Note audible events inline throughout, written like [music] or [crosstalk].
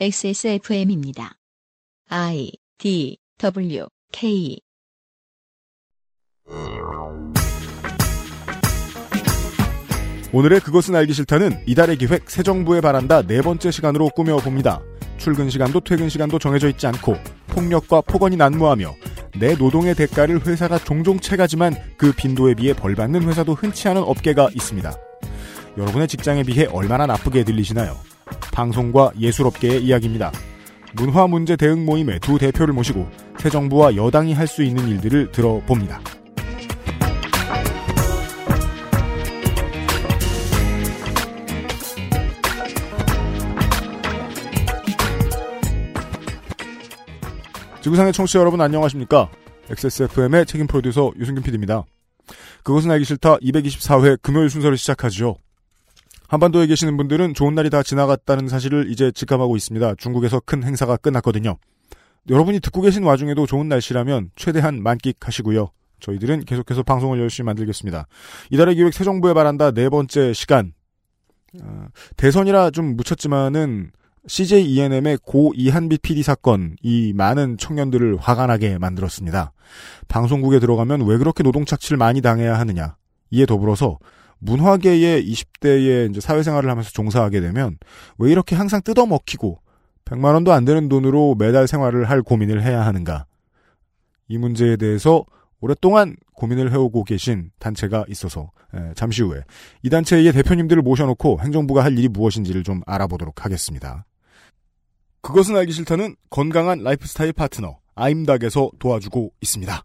XSFM입니다. I D W K 오늘의 그것은 알기 싫다는 이달의 기획 새 정부에 바란다 네 번째 시간으로 꾸며봅니다. 출근 시간도 퇴근 시간도 정해져 있지 않고 폭력과 폭언이 난무하며 내 노동의 대가를 회사가 종종 채가지만 그 빈도에 비해 벌 받는 회사도 흔치 않은 업계가 있습니다. 여러분의 직장에 비해 얼마나 나쁘게 들리시나요? 방송과 예술업계의 이야기입니다. 문화 문제 대응 모임의 두 대표를 모시고 새 정부와 여당이 할 수 있는 일들을 들어봅니다. 지구상의 청취자 여러분 안녕하십니까? XSFM의 책임 프로듀서 유승균 PD입니다. 그것은 알기 싫다 224회 금요일 순서를 시작하죠. 한반도에 계시는 분들은 좋은 날이 다 지나갔다는 사실을 이제 직감하고 있습니다. 중국에서 큰 행사가 끝났거든요. 여러분이 듣고 계신 와중에도 좋은 날씨라면 최대한 만끽하시고요. 저희들은 계속해서 방송을 열심히 만들겠습니다. 이달의 기획 새 정부에 바란다 네 번째 시간. 어, 대선이라 좀 묻혔지만은 CJ ENM의 고 이한빛 PD 사건 이 많은 청년들을 화가 나게 만들었습니다. 방송국에 들어가면 왜 그렇게 노동 착취를 많이 당해야 하느냐. 이에 더불어서 문화계의 20대의 이제 사회생활을 하면서 종사하게 되면 왜 이렇게 항상 뜯어먹히고 100만 원도 안 되는 돈으로 매달 생활을 할 고민을 해야 하는가. 이 문제에 대해서 오랫동안 고민을 해오고 계신 단체가 있어서 에, 잠시 후에 이 단체의 대표님들을 모셔놓고 행정부가 할 일이 무엇인지를 좀 알아보도록 하겠습니다. 그것은 알기 싫다는 건강한 라이프 스타일 파트너 아임닭에서 도와주고 있습니다.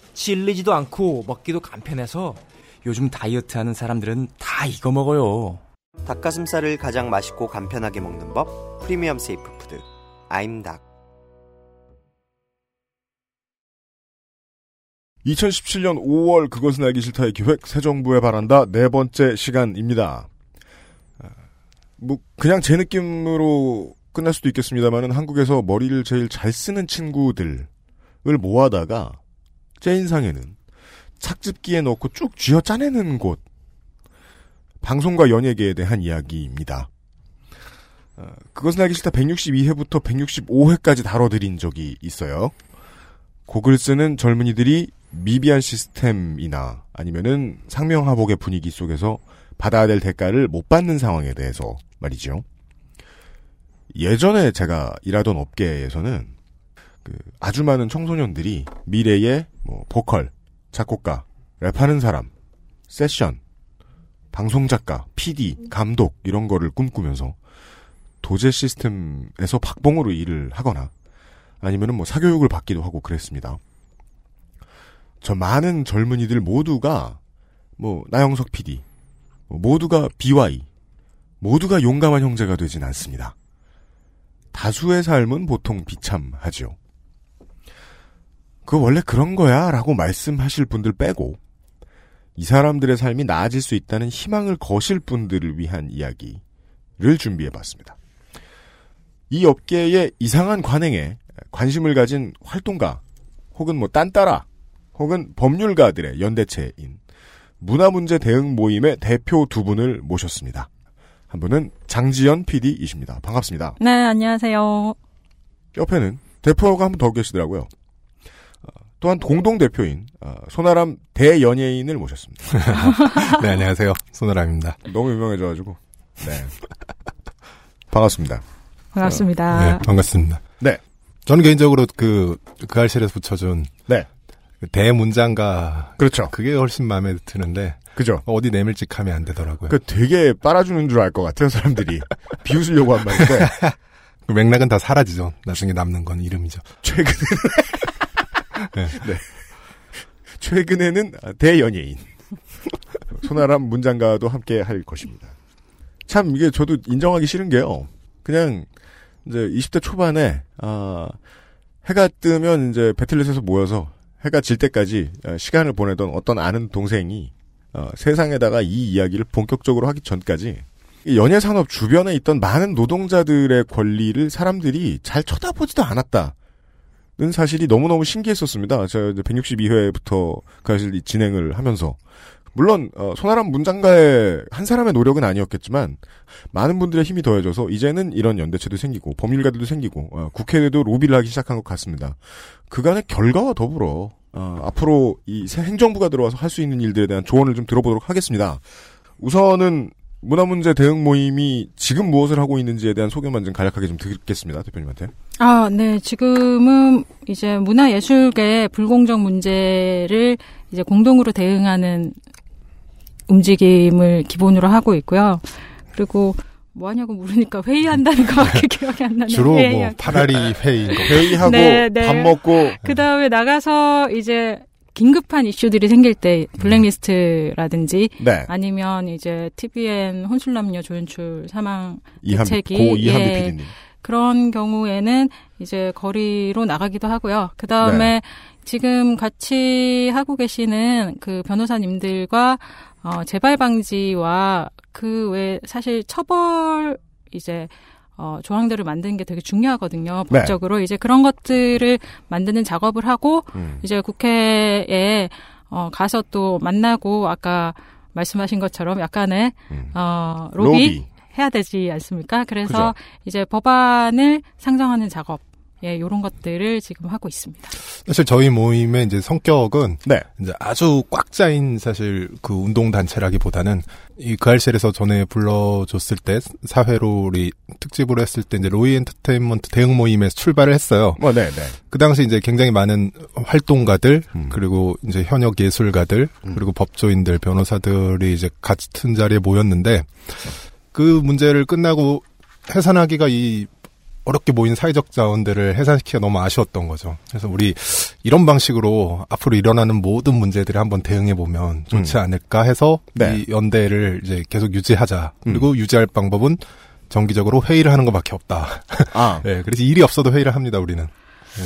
질리지도 않고 먹기도 간편해서 요즘 다이어트 하는 사람들은 다 이거 먹어요. 닭가슴살을 가장 맛있고 간편하게 먹는 법 premium safe food 아임닭 2017년 5월 그것은 알기 싫다의 기획 새 정부에 바란다 네 번째 시간입니다. 아, 뭐 그냥 제 느낌으로 끝날 수도 있겠습니다만은 한국에서 머리를 제일 잘 쓰는 친구들을 모아다가 제 인상에는 착즙기에 넣고 쭉 쥐어 짜내는 곳 방송과 연예계에 대한 이야기입니다. 어, 그것은 알기 싫다 162회부터 165회까지 다뤄드린 적이 있어요. 곡을 쓰는 젊은이들이 미비한 시스템이나 아니면은 상명하복의 분위기 속에서 받아야 될 대가를 못 받는 상황에 대해서 말이죠. 예전에 제가 일하던 업계에서는 그 아주 많은 청소년들이 미래의 뭐 보컬, 작곡가, 랩하는 사람, 세션, 방송작가, PD, 감독 이런 거를 꿈꾸면서 도제 시스템에서 박봉으로 일을 하거나 아니면은 뭐 사교육을 받기도 하고 그랬습니다. 저 많은 젊은이들 모두가 뭐 나영석 PD, 뭐 모두가 BY, 모두가 용감한 형제가 되진 않습니다. 다수의 삶은 보통 비참하죠. 그 원래 그런 거야 라고 말씀하실 분들 빼고 이 사람들의 삶이 나아질 수 있다는 희망을 거실 분들을 위한 이야기를 준비해 봤습니다. 이 업계의 이상한 관행에 관심을 가진 활동가 혹은 뭐 딴따라 혹은 법률가들의 연대체인 문화 문제 대응 모임의 대표 두 분을 모셨습니다. 한 분은 장지연 PD이십니다. 반갑습니다. 네, 안녕하세요. 옆에는 대표가 한 분 더 계시더라고요. 어, 또한 공동 대표인 어, 손아람 대연예인을 모셨습니다. [laughs] 네, 안녕하세요. 손아람입니다. 너무 유명해져가지고. 네. 반갑습니다. 반갑습니다. 네, 반갑습니다. 네. 저는 개인적으로 그, 그 알실에서 붙여준. 네. 그 대문장가. 그렇죠. 그게 훨씬 마음에 드는데. 그죠. 어디 내밀찍하면 안 되더라고요. 그 되게 빨아주는 줄 알 것 같아요, 사람들이. [laughs] 비웃으려고 한 말인데. 그 맥락은 다 사라지죠. 나중에 남는 건 이름이죠. 최근에. 네. [laughs] 네. 최근에는 대연예인. [laughs] 손아람 문장가도 함께 할 것입니다. 참, 이게 저도 인정하기 싫은 게요. 그냥 이제 20대 초반에 아 해가 뜨면 이제 배틀넷에서 모여서 해가 질 때까지 어, 시간을 보내던 어떤 아는 동생이 어, 세상에다가 이 이야기를 본격적으로 하기 전까지 이 연예 산업 주변에 있던 많은 노동자들의 권리를 사람들이 잘 쳐다보지도 않았다. 는 사실이 너무너무 신기했었습니다. 제가 이제 162회부터 그 사실 이 진행을 하면서 물론 어, 손아람 문장가의 한 사람의 노력은 아니었겠지만 많은 분들의 힘이 더해져서 이제는 이런 연대체도 생기고 법률가들도 생기고 어, 국회에도 로비를 하기 시작한 것 같습니다. 그간의 결과와 더불어 어, 앞으로 이 새 행정부가 들어와서 할 수 있는 일들에 대한 조언을 좀 들어보도록 하겠습니다. 우선은 문화 문제 대응 모임이 지금 무엇을 하고 있는지에 대한 소개만 좀 간략하게 좀 듣겠습니다. 대표님한테. 아, 네. 지금은 이제 문화예술계 불공정 문제를 이제 공동으로 대응하는 움직임을 기본으로 하고 있고요. 그리고 뭐 하냐고 물으니까 회의한다는 거밖에 [laughs] 기억이 안 나네요. 주로. 뭐 파라리 회의인 거. 회의하고 네, 네. 밥 먹고 그 다음에 나가서 이제 긴급한 이슈들이 생길 때 블랙리스트라든지 네 아니면 이제 TVN 혼술남녀 조연출 사망 고 이한비 예. PD님. 그런 경우에는 이제 거리로 나가기도 하고요. 그 다음에 네. 지금 같이 하고 계시는 그 변호사님들과 어, 재발 방지와 그 외 사실 처벌 이제 어, 조항들을 만드는 게 되게 중요하거든요. 네. 법적으로 이제 그런 것들을 만드는 작업을 하고 음. 이제 국회에 어, 가서 또 만나고 아까 말씀하신 것처럼 약간의 음. 어, 로비, 로비. 해야 되지 않습니까? 그래서 그죠. 이제 법안을 상정하는 작업, 예, 요런 것들을 지금 하고 있습니다. 사실 저희 모임의 이제 성격은 네. 이제 아주 꽉 짜인 사실 그 운동 단체라기보다는 이 그알실에서 전에 불러줬을 때 사회로 우리 특집으로 했을 때 이제 로이 엔터테인먼트 대응 모임에서 출발을 했어요. 뭐, 네, 네. 그 당시 이제 굉장히 많은 활동가들 음. 그리고 이제 현역 예술가들 음. 그리고 법조인들 변호사들이 이제 같은 자리에 모였는데 그 문제를 끝나고 해산하기가 이 어렵게 모인 사회적 자원들을 해산시키기가 너무 아쉬웠던 거죠. 그래서 우리 이런 방식으로 앞으로 일어나는 모든 문제들을 한번 대응해 보면 좋지 않을까 해서 네. 이 연대를 이제 계속 유지하자. 음. 그리고 유지할 방법은 정기적으로 회의를 하는 것밖에 없다. [laughs] 아, 네, 그래서 일이 없어도 회의를 합니다. 우리는.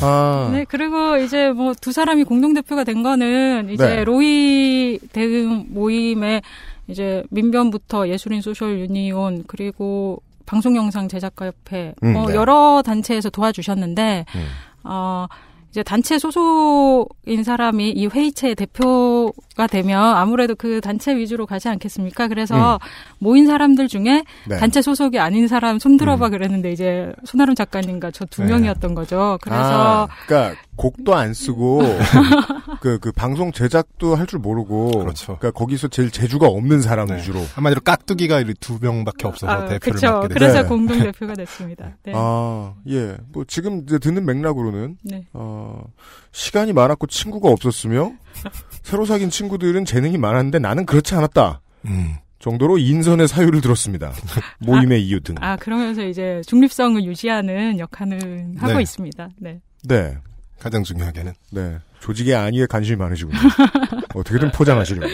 아, 네, 그리고 이제 뭐 두 사람이 공동대표가 된 거는 이제 네. 로이 대응 모임에 이제 민변부터 예술인 소셜 유니온 그리고 방송영상 제작가협회 음, 뭐 네. 여러 단체에서 도와주셨는데 음. 어 이제 단체 소속인 사람이 이 회의체 대표가 되면 아무래도 그 단체 위주로 가지 않겠습니까? 그래서 모인 사람들 중에 음. 네. 단체 소속이 아닌 사람 손 들어봐 그랬는데 이제 손아람 작가님과 저두 네. 명이었던 거죠. 그래서 아, 그러니까 곡도 안 쓰고 [laughs] 그, 그 방송 제작도 할 줄 모르고 그렇죠. 그러니까 거기서 제일 재주가 없는 사람 네. 위주로 한마디로 깍두기가 이두 명밖에 없어서 아, 대표를 그쵸. 맡게 됐어요. 그래서 네. 공동 대표가 됐습니다. 네. 아, 예. 뭐 지금 이제 듣는 맥락으로는 네. 어, 시간이 많았고 친구가 없었으며 새로 사귄 친구들은 재능이 많았는데 나는 그렇지 않았다. 음. 정도로 인선의 사유를 들었습니다. [laughs] 모임의 이유 등. 아 그러면서 이제 중립성을 유지하는 역할을 하고 네. 있습니다. 네. 네. 가장 중요하게는. 네. 조직의 안위에 관심이 많으시군요. [laughs] 어떻게든 포장하시려고.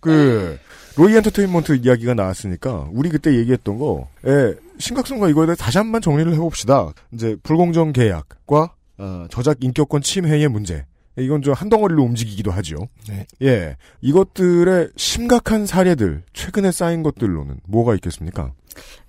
그, 로이 엔터테인먼트 이야기가 나왔으니까, 우리 그때 얘기했던 거 에 심각성과 이거에 대해 다시 한 번 정리를 해봅시다. 이제, 불공정 계약과, 어, 저작 인격권 침해의 문제. 이건 좀 한 덩어리로 움직이기도 하죠. 네. 예. 이것들의 심각한 사례들, 최근에 쌓인 것들로는 뭐가 있겠습니까?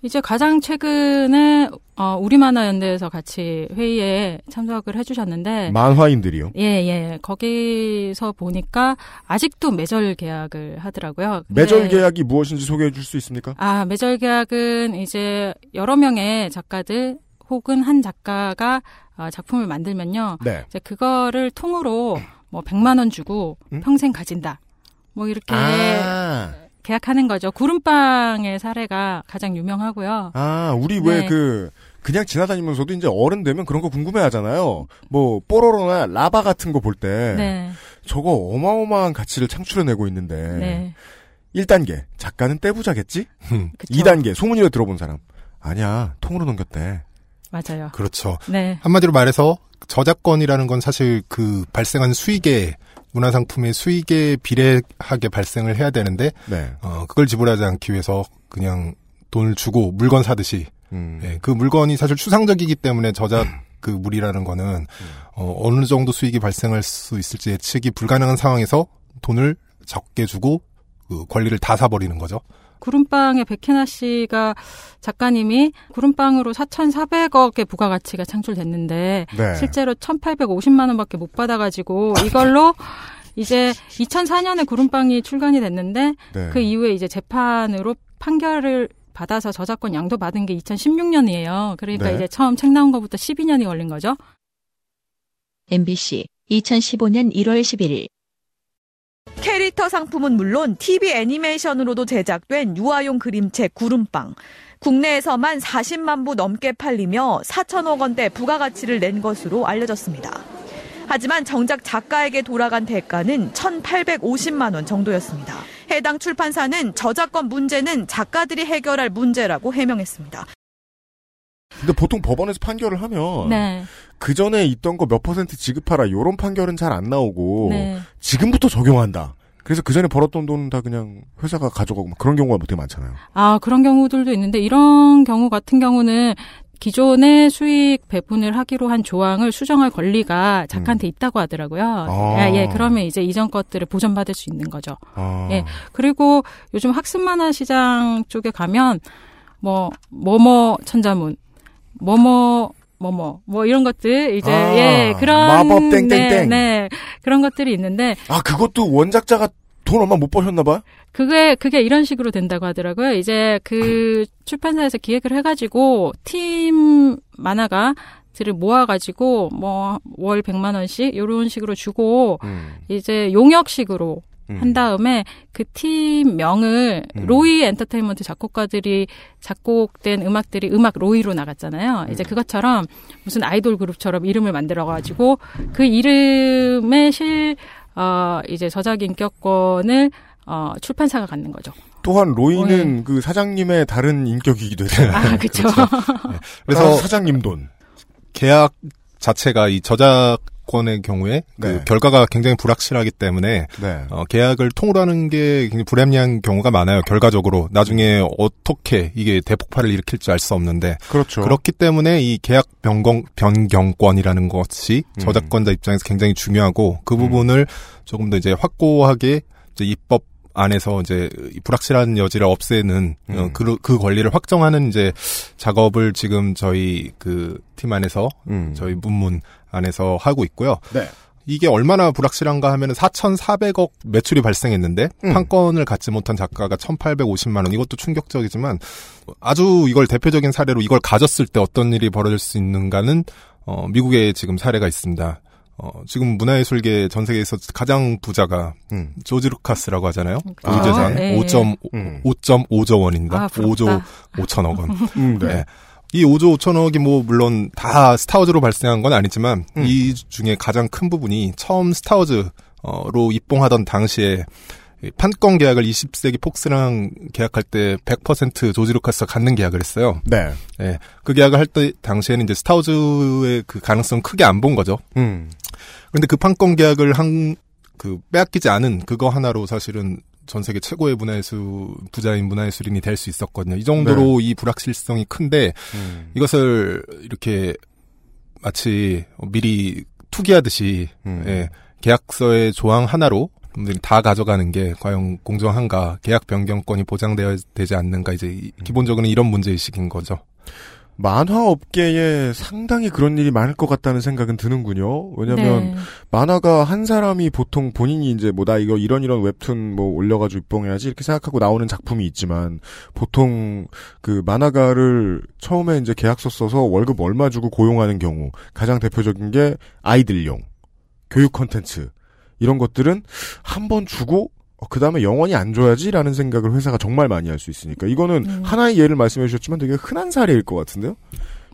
이제 가장 최근에 어, 우리만화 연대에서 같이 회의에 참석을 해주셨는데 만화인들이요. 예, 예. 거기서 보니까 아직도 매절 계약을 하더라고요. 매절 네. 계약이 무엇인지 소개해 줄 수 있습니까? 아, 매절 계약은 이제 여러 명의 작가들 혹은 한 작가가 어, 작품을 만들면요. 네. 이제 그거를 통으로 뭐 100만 원 주고 음? 평생 가진다. 뭐 이렇게 아. 계약하는 거죠. 구름빵의 사례가 가장 유명하고요. 아, 우리 왜 네. 그, 그냥 지나다니면서도 이제 어른 되면 그런 거 궁금해 하잖아요. 뭐, 뽀로로나 라바 같은 거 볼 때. 네. 저거 어마어마한 가치를 창출해내고 있는데. 네. 1단계, 작가는 떼부자겠지? 그쵸. 2단계, 소문이라 들어본 사람. 아니야, 통으로 넘겼대. 맞아요. 그렇죠. 네. 한마디로 말해서 저작권이라는 건 사실 그 발생한 수익에 문화상품의 수익에 비례하게 발생을 해야 되는데 네. 어 그걸 지불하지 않기 위해서 그냥 돈을 주고 물건 사듯이 음. 예, 그 물건이 사실 추상적이기 때문에 저작 그 물이라는 거는 어, 어느 정도 수익이 발생할 수 있을지 예측이 불가능한 상황에서 돈을 적게 주고 그 권리를 다 사버리는 거죠. 구름빵의 백혜나 씨가 작가님이 구름빵으로 4,400억의 부가가치가 창출됐는데 네. 실제로 1,850만 원밖에 못 받아가지고 이걸로 이제 2004년에 구름빵이 출간이 됐는데 네. 그 이후에 이제 재판으로 판결을 받아서 저작권 양도 받은 게 2016년이에요. 그러니까 네. 이제 처음 책 나온 것부터 12년이 걸린 거죠. MBC 2015년 1월 11일 캐릭터 상품은 물론 TV 애니메이션으로도 제작된 유아용 그림책 구름빵. 국내에서만 40만 부 넘게 팔리며 4천억 원대 부가가치를 낸 것으로 알려졌습니다. 하지만 정작 작가에게 돌아간 대가는 1,850만 원 정도였습니다. 해당 출판사는 저작권 문제는 작가들이 해결할 문제라고 해명했습니다. 근데 보통 법원에서 판결을 하면 네. 그 전에 있던 거 몇 퍼센트 지급하라 요런 판결은 잘 안 나오고 네. 지금부터 적용한다. 그래서 그 전에 벌었던 돈은 다 그냥 회사가 가져가고 막 그런 경우가 되게 많잖아요. 아, 그런 경우들도 있는데 이런 경우 같은 경우는 기존의 수익 배분을 하기로 한 조항을 수정할 권리가 작가한테 있다고 하더라고요. 아. 예, 예, 그러면 이제 이전 것들을 보전받을 수 있는 거죠. 아. 예. 그리고 요즘 학습 만화 시장 쪽에 가면 뭐 뭐뭐 천자문, 뭐뭐 뭐뭐 뭐 이런 것들 이제 아, 예 그런 마법 땡땡땡. 네, 네 그런 것들이 있는데 아 그것도 원작자가 돈 얼마 못 버셨나 봐요? 그게 그게 이런 식으로 된다고 하더라고요. 이제 그 [clears throat] 출판사에서 기획을 해가지고 팀 만화가 들을 모아가지고 뭐 월 100만 원씩 이런 식으로 주고 음. 이제 용역식으로 음. 한 다음에 그 팀명을 음. 로이 엔터테인먼트 작곡가들이 작곡된 음악들이 음악 로이로 나갔잖아요. 음. 이제 그것처럼 무슨 아이돌 그룹처럼 이름을 만들어 가지고 그 이름의 실, 어, 이제 저작 인격권을 어, 출판사가 갖는 거죠. 또한 로이는 어, 예. 그 사장님의 다른 인격이기도 했잖아요. 아, 그쵸. [laughs] 그래서 사장님 돈. 계약 자체가 이 저작 권의 경우에 그 네. 결과가 굉장히 불확실하기 때문에 네. 어, 계약을 통으로 하는 게 굉장히 불합리한 경우가 많아요. 결과적으로 나중에 어떻게 이게 대폭발을 일으킬지 알 수 없는데 그렇죠. 그렇기 때문에 이 계약 변경 변경권이라는 것이 음. 저작권자 입장에서 굉장히 중요하고 그 부분을 조금 더 이제 확고하게 이제 입법 안에서 이제 이 불확실한 여지를 없애는 어, 음. 그, 그 권리를 확정하는 이제 작업을 지금 저희 그 팀 안에서 음. 저희 문문 안에서 하고 있고요. 네. 이게 얼마나 불확실한가 하면 은 4,400억 매출이 발생했는데 음. 판권을 갖지 못한 작가가 1,850만 원. 이것도 충격적이지만 아주 이걸 대표적인 사례로 이걸 가졌을 때 어떤 일이 벌어질 수 있는가는 어, 미국에 지금 사례가 있습니다. 어, 지금 문화예술계 전 세계에서 가장 부자가 음. 조지 루카스라고 하잖아요. 그렇죠. 우재산 네. 5.5, 음. 5.5조 원입니다. 아, 5조 부럽다. 5천억 원. [laughs] 음, 네. 네. 이 5조 5천억이 뭐 물론 다 스타워즈로 발생한 건 아니지만 음. 이 중에 가장 큰 부분이 처음 스타워즈로 입봉하던 당시에 이 판권 계약을 20세기 폭스랑 계약할 때 100% 조지 루카스가 갖는 계약을 했어요. 네. 예. 그 계약을 할 때 당시에는 이제 스타워즈의 그 가능성 크게 안 본 거죠. 음. 근데 그 판권 계약을 한 그 빼앗기지 않은 그거 하나로 사실은 전 세계 최고의 문화예술 부자인 문화예술인이 될 수 있었거든요. 이 정도로 이 불확실성이 큰데 음. 이것을 이렇게 마치 미리 투기하듯이 음. 예, 계약서의 조항 하나로 분들이 다 가져가는 게 과연 공정한가 계약 변경권이 보장되어야 되지 않는가 이제 이- 기본적으로는 이런 문제 의식인 거죠. 만화 업계에 상당히 그런 일이 많을 것 같다는 생각은 드는군요. 왜냐면 네. 만화가 한 사람이 보통 본인이 이제 뭐 나 이거 이런 이런 웹툰 뭐 올려가지고 입봉해야지 이렇게 생각하고 나오는 작품이 있지만 보통 그 만화가를 처음에 이제 계약서 써서 월급 얼마 주고 고용하는 경우 가장 대표적인 게 아이들용 교육 컨텐츠 이런 것들은 한 번 주고 그 다음에 영원히 안 줘야지라는 생각을 회사가 정말 많이 할 수 있으니까 이거는 음. 하나의 예를 말씀해 주셨지만 되게 흔한 사례일 것 같은데요.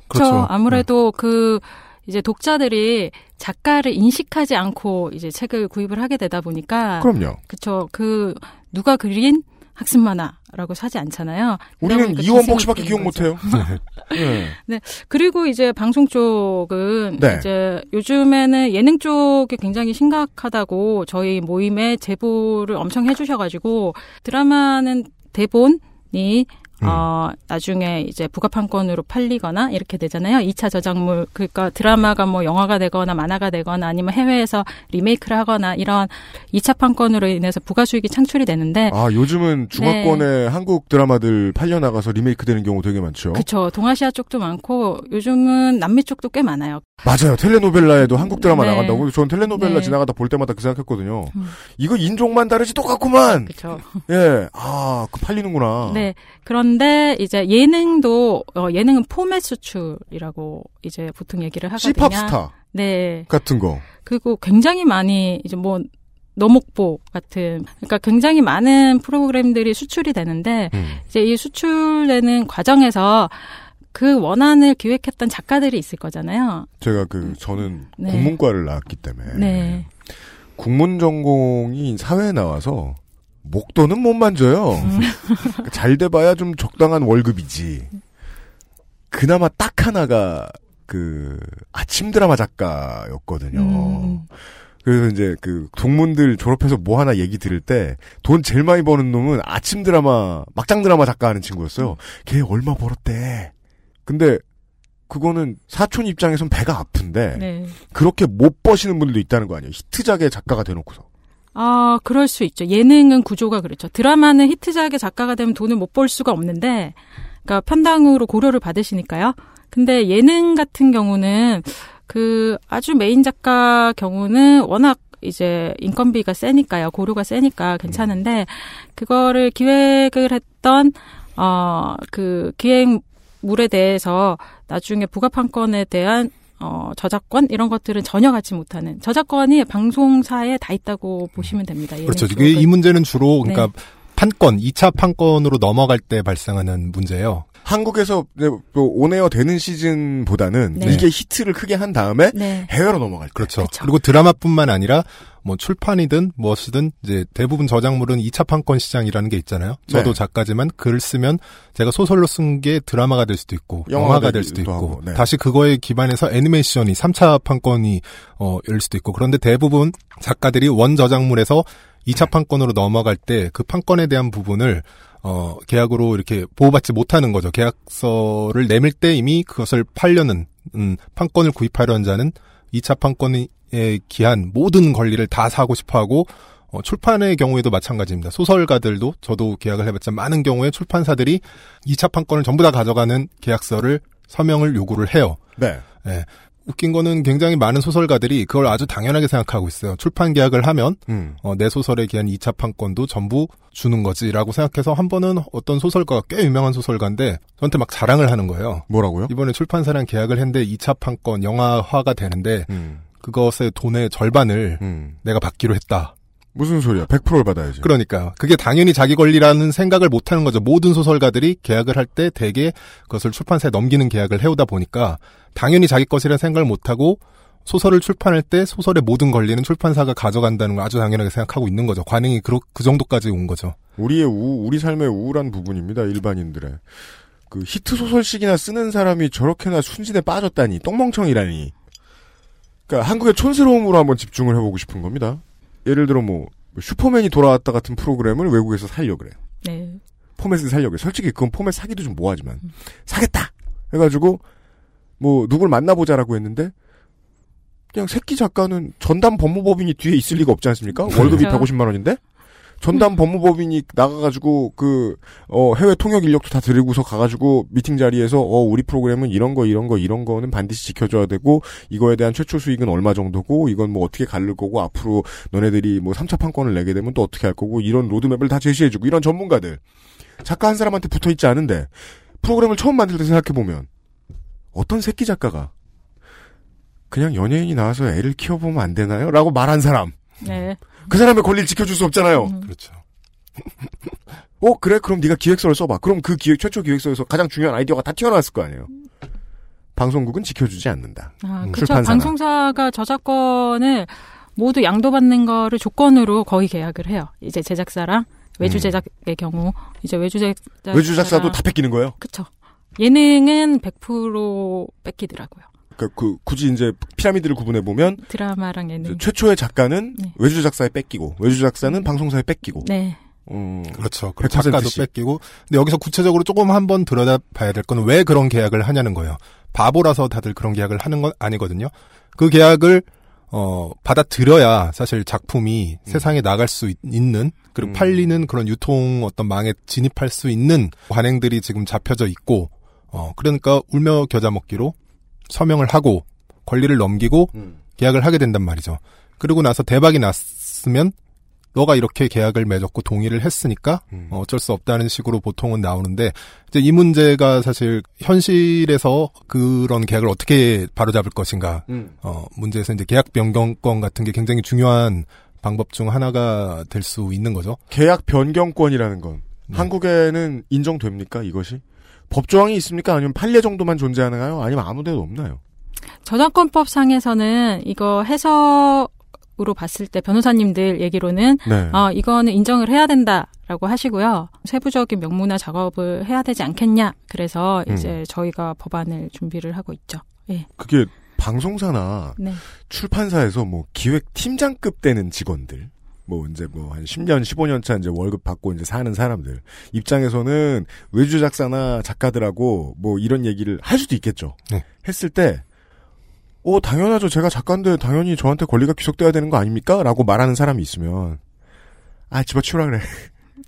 그렇죠. 네. 아무래도 그 이제 독자들이 작가를 인식하지 않고 이제 책을 구입을 하게 되다 보니까 그럼요. 그쵸. 그 누가 그린 학습 만화라고 사지 않잖아요. 우리는 이원복 씨밖에 기억. 못해요. [laughs] 네. 그리고 이제 방송 쪽은 네. 이제 요즘에는 예능 쪽이 굉장히 심각하다고 저희 모임에 제보를 엄청 해주셔가지고 드라마는 대본이 음. 어, 나중에 이제 부가판권으로 팔리거나 이렇게 되잖아요. 2차 저작물, 그러니까 드라마가 뭐 영화가 되거나 만화가 되거나 아니면 해외에서 리메이크를 하거나 이런 2차 판권으로 인해서 부가 수익이 창출이 되는데 아, 요즘은 중화권에 한국 드라마들 팔려나가서 리메이크 되는 경우 되게 많죠. 그쵸. 동아시아 쪽도 많고 요즘은 남미 쪽도 꽤 많아요. 맞아요. 텔레노벨라에도 한국 드라마 네. 나간다고. 전 텔레노벨라 네. 지나가다 볼 때마다 그 생각했거든요. 음. 이거 인종만 다르지 똑같구만! 그쵸. 예. 아, 그 팔리는구나. 네. 그런데 이제 예능도 어, 예능은 포맷 수출이라고 이제 보통 얘기를 하거든요. 시팝스타 네. 같은 거. 그리고 굉장히 많이 이제 뭐 너목보 같은 그러니까 굉장히 많은 프로그램들이 수출이 되는데 음. 이제 이 수출되는 과정에서 그 원안을 기획했던 작가들이 있을 거잖아요. 제가 그, 저는 네. 국문과를 나왔기 때문에. 네. 국문 전공이 사회에 나와서 목돈은 못 만져요. 음. 잘 돼봐야 좀 적당한 월급이지. 그나마 딱 하나가 그 아침 드라마 작가였거든요. 음. 그래서 이제 그 동문들 졸업해서 뭐 하나 얘기 들을 때 돈 제일 많이 버는 놈은 아침 드라마 막장 드라마 작가 하는 친구였어요. 걔 얼마 벌었대. 근데 그거는 사촌 입장에선 배가 아픈데 네. 그렇게 못 버시는 분들도 있다는 거 아니에요. 히트작의 작가가 돼놓고서. 아, 그럴 수 있죠. 예능은 구조가 그렇죠. 드라마는 히트작의 작가가 되면 돈을 못 벌 수가 없는데, 그러니까 편당으로 고려를 받으시니까요. 근데 예능 같은 경우는 그 아주 메인 작가 경우는 워낙 이제 인건비가 세니까요. 고료가 세니까 괜찮은데 그거를 기획을 했던 어 그 기획 물에 대해서 나중에 부가판권에 대한 어, 저작권 이런 것들은 전혀 갖지 못하는 저작권이 방송사에 다 있다고 보시면 됩니다. 그렇죠. 쪽은. 이 문제는 주로 그러니까 네. 판권, 2차 판권으로 넘어갈 때 발생하는 문제예요. 한국에서 온에어 되는 시즌보다는 네. 이게 히트를 크게 한 다음에 네. 해외로 넘어갈 때. 그렇죠. 그렇죠. 그리고 드라마뿐만 아니라 뭐 출판이든 무엇이든 이제 대부분 저작물은 2차 판권 시장이라는 게 있잖아요. 저도 네. 작가지만 글을 쓰면 제가 소설로 쓴 게 드라마가 될 수도 있고 영화가 영화가 될 수도 있고 네. 다시 그거에 기반해서 애니메이션이 3차 판권이 어 열릴 수도 있고 그런데 대부분 작가들이 원 저작물에서 2차 판권으로 넘어갈 때 그 판권에 대한 부분을 어 계약으로 이렇게 보호받지 못하는 거죠. 계약서를 내밀 때 이미 그것을 팔려는 음 판권을 구입하려는 자는 2차 판권에 기한 모든 권리를 다 사고 싶어 하고 어, 출판의 경우에도 마찬가지입니다. 소설가들도 저도 계약을 해봤지만 많은 경우에 출판사들이 2차 판권을 전부 다 가져가는 계약서를 서명을 요구를 해요. 네. 예. 웃긴 거는 굉장히 많은 소설가들이 그걸 아주 당연하게 생각하고 있어요. 출판 계약을 하면 음. 어, 내 소설에 기한 2차 판권도 전부 주는 거지라고 생각해서 한 번은 어떤 소설가가 꽤 유명한 소설가인데 저한테 막 자랑을 하는 거예요. 뭐라고요? 이번에 출판사랑 계약을 했는데 2차 판권 영화화가 되는데 음. 그것의 돈의 절반을 음. 내가 받기로 했다. 무슨 소리야? 100%를 받아야지. 그러니까 그게 당연히 자기 권리라는 생각을 못 하는 거죠. 모든 소설가들이 계약을 할 때 대개 그것을 출판사에 넘기는 계약을 해오다 보니까 당연히 자기 것이라는 생각을 못 하고 소설을 출판할 때 소설의 모든 권리는 출판사가 가져간다는 걸 아주 당연하게 생각하고 있는 거죠. 관행이 그, 그 정도까지 온 거죠. 우리의 우, 우리 삶의 우울한 부분입니다. 일반인들의. 그 히트 소설식이나 쓰는 사람이 저렇게나 순진에 빠졌다니 똥멍청이라니. 그러니까 한국의 촌스러움으로 한번 집중을 해보고 싶은 겁니다. 예를 들어 뭐 슈퍼맨이 돌아왔다 같은 프로그램을 외국에서 살려 그래요. 네. 포맷을 살려 그래. 솔직히 그건 포맷 사기도 좀 뭐하지만 사겠다 해가지고 뭐 누굴 만나보자라고 했는데 그냥 새끼 작가는 전담 법무법인이 뒤에 있을 리가 없지 않습니까? 월급이 그렇죠. 150만 원인데 전담 법무법인이 나가가지고 그 어, 해외 통역 인력도 다 데리고서 가가지고 미팅 자리에서 어 우리 프로그램은 이런 거 이런 거 이런 거는 반드시 지켜줘야 되고 이거에 대한 최초 수익은 얼마 정도고 이건 뭐 어떻게 가를 거고 앞으로 너네들이 뭐 3차 판권을 내게 되면 또 어떻게 할 거고 이런 로드맵을 다 제시해주고 이런 전문가들 작가 한 사람한테 붙어 있지 않은데 프로그램을 처음 만들 때 생각해 보면 어떤 새끼 작가가 그냥 연예인이 나와서 애를 키워보면 안 되나요? 라고 말한 사람. 네. 그 사람의 권리를 지켜줄 수 없잖아요. 음. 그렇죠. 어 그래 그럼 네가 기획서를 써봐. 그럼 그 기획 최초 기획서에서 가장 중요한 아이디어가 다 튀어나왔을 거 아니에요. 방송국은 지켜주지 않는다. 아, 음, 그렇죠. 방송사가 저작권을 모두 양도받는 거를 조건으로 거의 계약을 해요. 이제 제작사랑 외주 음. 제작의 경우 이제 외주 제작 외주 작사도 다 뺏기는 거예요. 그렇죠. 예능은 100% 뺏기더라고요. 그, 그 굳이 이제 피라미드를 구분해 보면 드라마랑 예능. 최초의 작가는 네. 외주 작사에 뺏기고 외주 작사는 방송사에 뺏기고 네. 어, 그렇죠. 그리고 100% 작가도 씩. 뺏기고. 근데 여기서 구체적으로 조금 한번 들여다봐야 될 건 왜 그런 계약을 하냐는 거예요. 바보라서 다들 그런 계약을 하는 건 아니거든요. 그 계약을 어 받아들여야 사실 작품이 세상에 나갈 수 있- 있는 그리고 음. 팔리는 그런 유통 어떤 망에 진입할 수 있는 관행들이 지금 잡혀져 있고 어 그러니까 울며 겨자 먹기로 서명을 하고 권리를 넘기고 음. 계약을 하게 된단 말이죠. 그리고 나서 대박이 났으면 너가 이렇게 계약을 맺었고 동의를 했으니까 음. 어, 어쩔 수 없다는 식으로 보통은 나오는데 이제 이 문제가 사실 현실에서 그런 계약을 어떻게 바로잡을 것인가 음. 어, 문제에서 이제 계약 변경권 같은 게 굉장히 중요한 방법 중 하나가 될 수 있는 거죠. 계약 변경권이라는 건 네. 한국에는 인정됩니까 이것이? 법조항이 있습니까? 아니면 판례 정도만 존재하나요? 아니면 아무데도 없나요? 저작권법상에서는 이거 해석으로 봤을 때 변호사님들 얘기로는 네. 어, 이거는 인정을 해야 된다라고 하시고요. 세부적인 명문화 작업을 해야 되지 않겠냐. 그래서 음. 이제 저희가 법안을 준비를 하고 있죠. 예. 그게 방송사나 네. 출판사에서 뭐 기획 팀장급 되는 직원들 뭐 이제 뭐 한 10년 15년 차 이제 월급 받고 이제 사는 사람들 입장에서는 외주 작사나 작가들하고 뭐 이런 얘기를 할 수도 있겠죠. 네. 했을 때 어, 당연하죠. 제가 작가인데 당연히 저한테 권리가 귀속돼야 되는 거 아닙니까? 라고 말하는 사람이 있으면 아, 집어치우라 그래.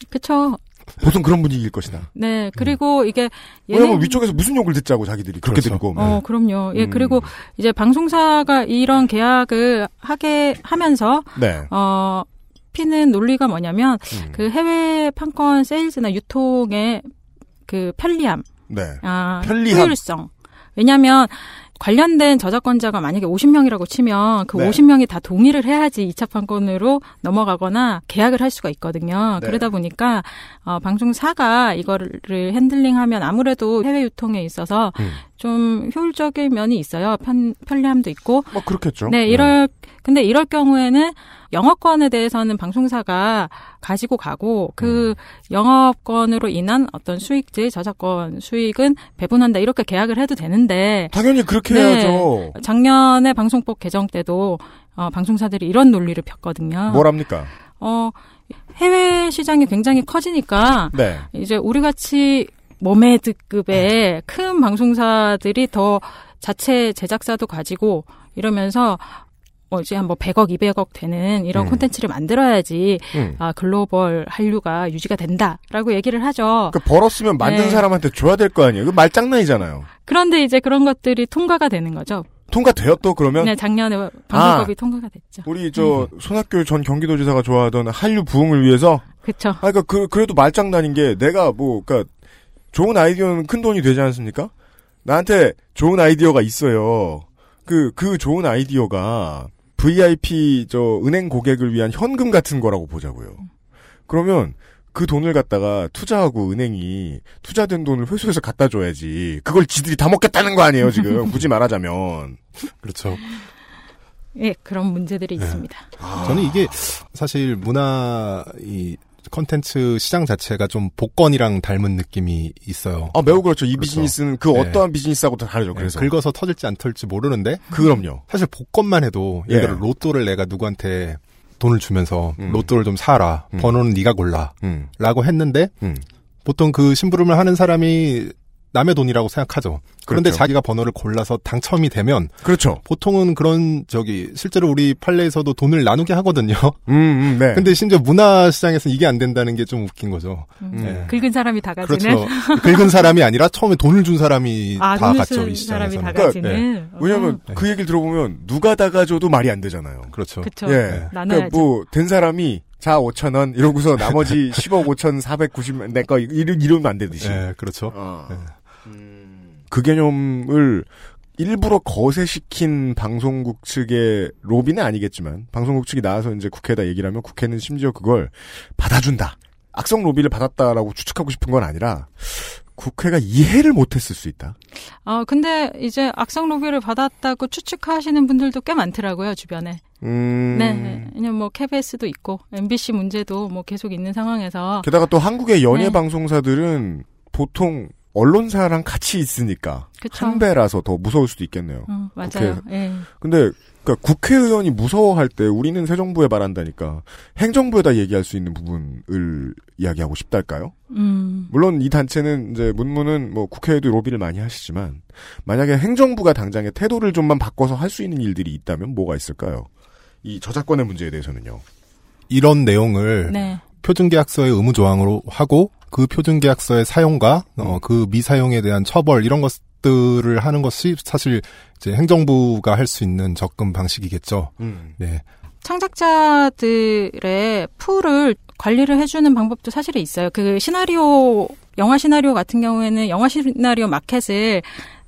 그쵸. 보통 그런 분위기일 것이다. 네. 그리고 이게 왜냐면 위쪽에서 무슨 욕을 듣자고 자기들이 그렇게 그렇죠. 들고. 어, 그럼요. 예, 음. 그리고 이제 방송사가 이런 계약을 하게 하면서, 네. 어, 피는 논리가 뭐냐면, 음. 그 해외 판권 세일즈나 유통의 그 편리함, 네. 아, 편리함. 효율성. 왜냐면, 관련된 저작권자가 만약에 50명이라고 치면 그 네. 50명이 다 동의를 해야지 2차 판권으로 넘어가거나 계약을 할 수가 있거든요. 네. 그러다 보니까 어, 방송사가 이거를 핸들링하면 아무래도 해외 유통에 있어서 음. 좀 효율적인 면이 있어요. 편, 편리함도 있고. 뭐 그렇겠죠. 네, 이럴 근데 이럴 경우에는 영업권에 대해서는 방송사가 가지고 가고 그 음. 영업권으로 인한 어떤 수익들 저작권 수익은 배분한다 이렇게 계약을 해도 되는데 당연히 그렇게 네. 해야죠. 작년에 방송법 개정 때도 어, 방송사들이 이런 논리를 폈거든요. 뭐랍니까? 어, 해외 시장이 굉장히 커지니까 네. 이제 우리 같이 머메드급의 큰 방송사들이 더 자체 제작사도 가지고 이러면서 뭐 이제 한뭐 100억, 200억 되는 이런 음. 콘텐츠를 만들어야지 음. 아, 글로벌 한류가 유지가 된다라고 얘기를 하죠. 그 벌었으면 만든 네. 사람한테 줘야 될 거 아니에요. 그 말장난이잖아요. 그런데 이제 그런 것들이 통과가 되는 거죠. 통과되어 또 그러면 네, 작년에 방송법이 아. 통과가 됐죠. 우리 저 손학규 전 경기도지사가 좋아하던 한류 부흥을 위해서 그렇죠. 아 그러니까 그 그래도 말장난인 게 내가 뭐 그러니까 좋은 아이디어는 큰 돈이 되지 않습니까? 나한테 좋은 아이디어가 있어요. 그 그 좋은 아이디어가 VIP 저 은행 고객을 위한 현금 같은 거라고 보자고요. 그러면 그 돈을 갖다가 투자하고 은행이 투자된 돈을 회수해서 갖다 줘야지. 그걸 지들이 다 먹겠다는 거 아니에요, 지금. [laughs] 굳이 말하자면. 그렇죠. 예, 그런 문제들이 네. 있습니다. 저는 이게 사실 문화 이 컨텐츠 시장 자체가 좀 복권이랑 닮은 느낌이 있어요. 아, 매우 그렇죠. 이 그렇죠. 비즈니스는 그 네. 어떠한 비즈니스하고도 다르죠. 네, 그래서. 긁어서 터질지 안 터질지 모르는데 그럼요. 사실 복권만 해도 예를 들어 예. 로또를 내가 누구한테 돈을 주면서 음. 로또를 좀 사라 음. 번호는 네가 골라라고 음. 했는데 음. 보통 그 심부름을 하는 사람이 남의 돈이라고 생각하죠. 그런데 그렇죠. 자기가 번호를 골라서 당첨이 되면 그렇죠. 보통은 그런 저기 실제로 우리 판례에서도 돈을 나누게 하거든요. 음, 음, 네. 근데 심지어 문화 시장에서는 이게 안 된다는 게 좀 웃긴 거죠. 음. 네. 긁은 사람이 다 가지는 그렇죠. 긁은 사람이 아니라 처음에 돈을 준 사람이 아, 다 갔죠 쓴이 사람이 시장에서는. 다 가지는. 왜냐면 네. 그 얘기를 들어보면 누가 다 가져도 말이 안 되잖아요. 그렇죠. 그쵸. 예. 나눠야죠. 그러니까 뭐, 된 사람이 자, 5천 원 이러고서 나머지 10억 5천 490만 내거 이러 이러면 안 되듯이. 네, 그렇죠. 어. 네. 그 개념을 일부러 거세시킨 방송국 측의 로비는 아니겠지만 방송국 측이 나와서 이제 국회에다 얘기를 하면 국회는 심지어 그걸 받아준다. 악성 로비를 받았다라고 추측하고 싶은 건 아니라 국회가 이해를 못했을 수 있다. 어, 근데 이제 악성 로비를 받았다고 추측하시는 분들도 꽤 많더라고요, 주변에. 음. 네. 왜냐면 뭐 KBS도 있고 MBC 문제도 뭐 계속 있는 상황에서 게다가 또 한국의 연예 네. 방송사들은 보통 언론사랑 같이 있으니까 그쵸. 한 배라서 더 무서울 수도 있겠네요. 음, 맞아요. 예. 근데 그러니까 국회의원이 무서워할 때 우리는 새 정부에 말한다니까 행정부에다 얘기할 수 있는 부분을 이야기하고 싶달까요? 음. 물론 이 단체는 이제 문무는 뭐 국회에도 로비를 많이 하시지만 만약에 행정부가 당장의 태도를 좀만 바꿔서 할 수 있는 일들이 있다면 뭐가 있을까요? 이 저작권의 문제에 대해서는요. 이런 내용을 네. 표준계약서의 의무 조항으로 하고 그 표준계약서의 사용과 어, 그 미사용에 대한 처벌 이런 것들을 하는 것이 사실 이제 행정부가 할 수 있는 접근 방식이겠죠. 음. 네. 창작자들의 풀을 관리를 해주는 방법도 사실은 있어요. 그 시나리오, 영화 시나리오 같은 경우에는 영화 시나리오 마켓을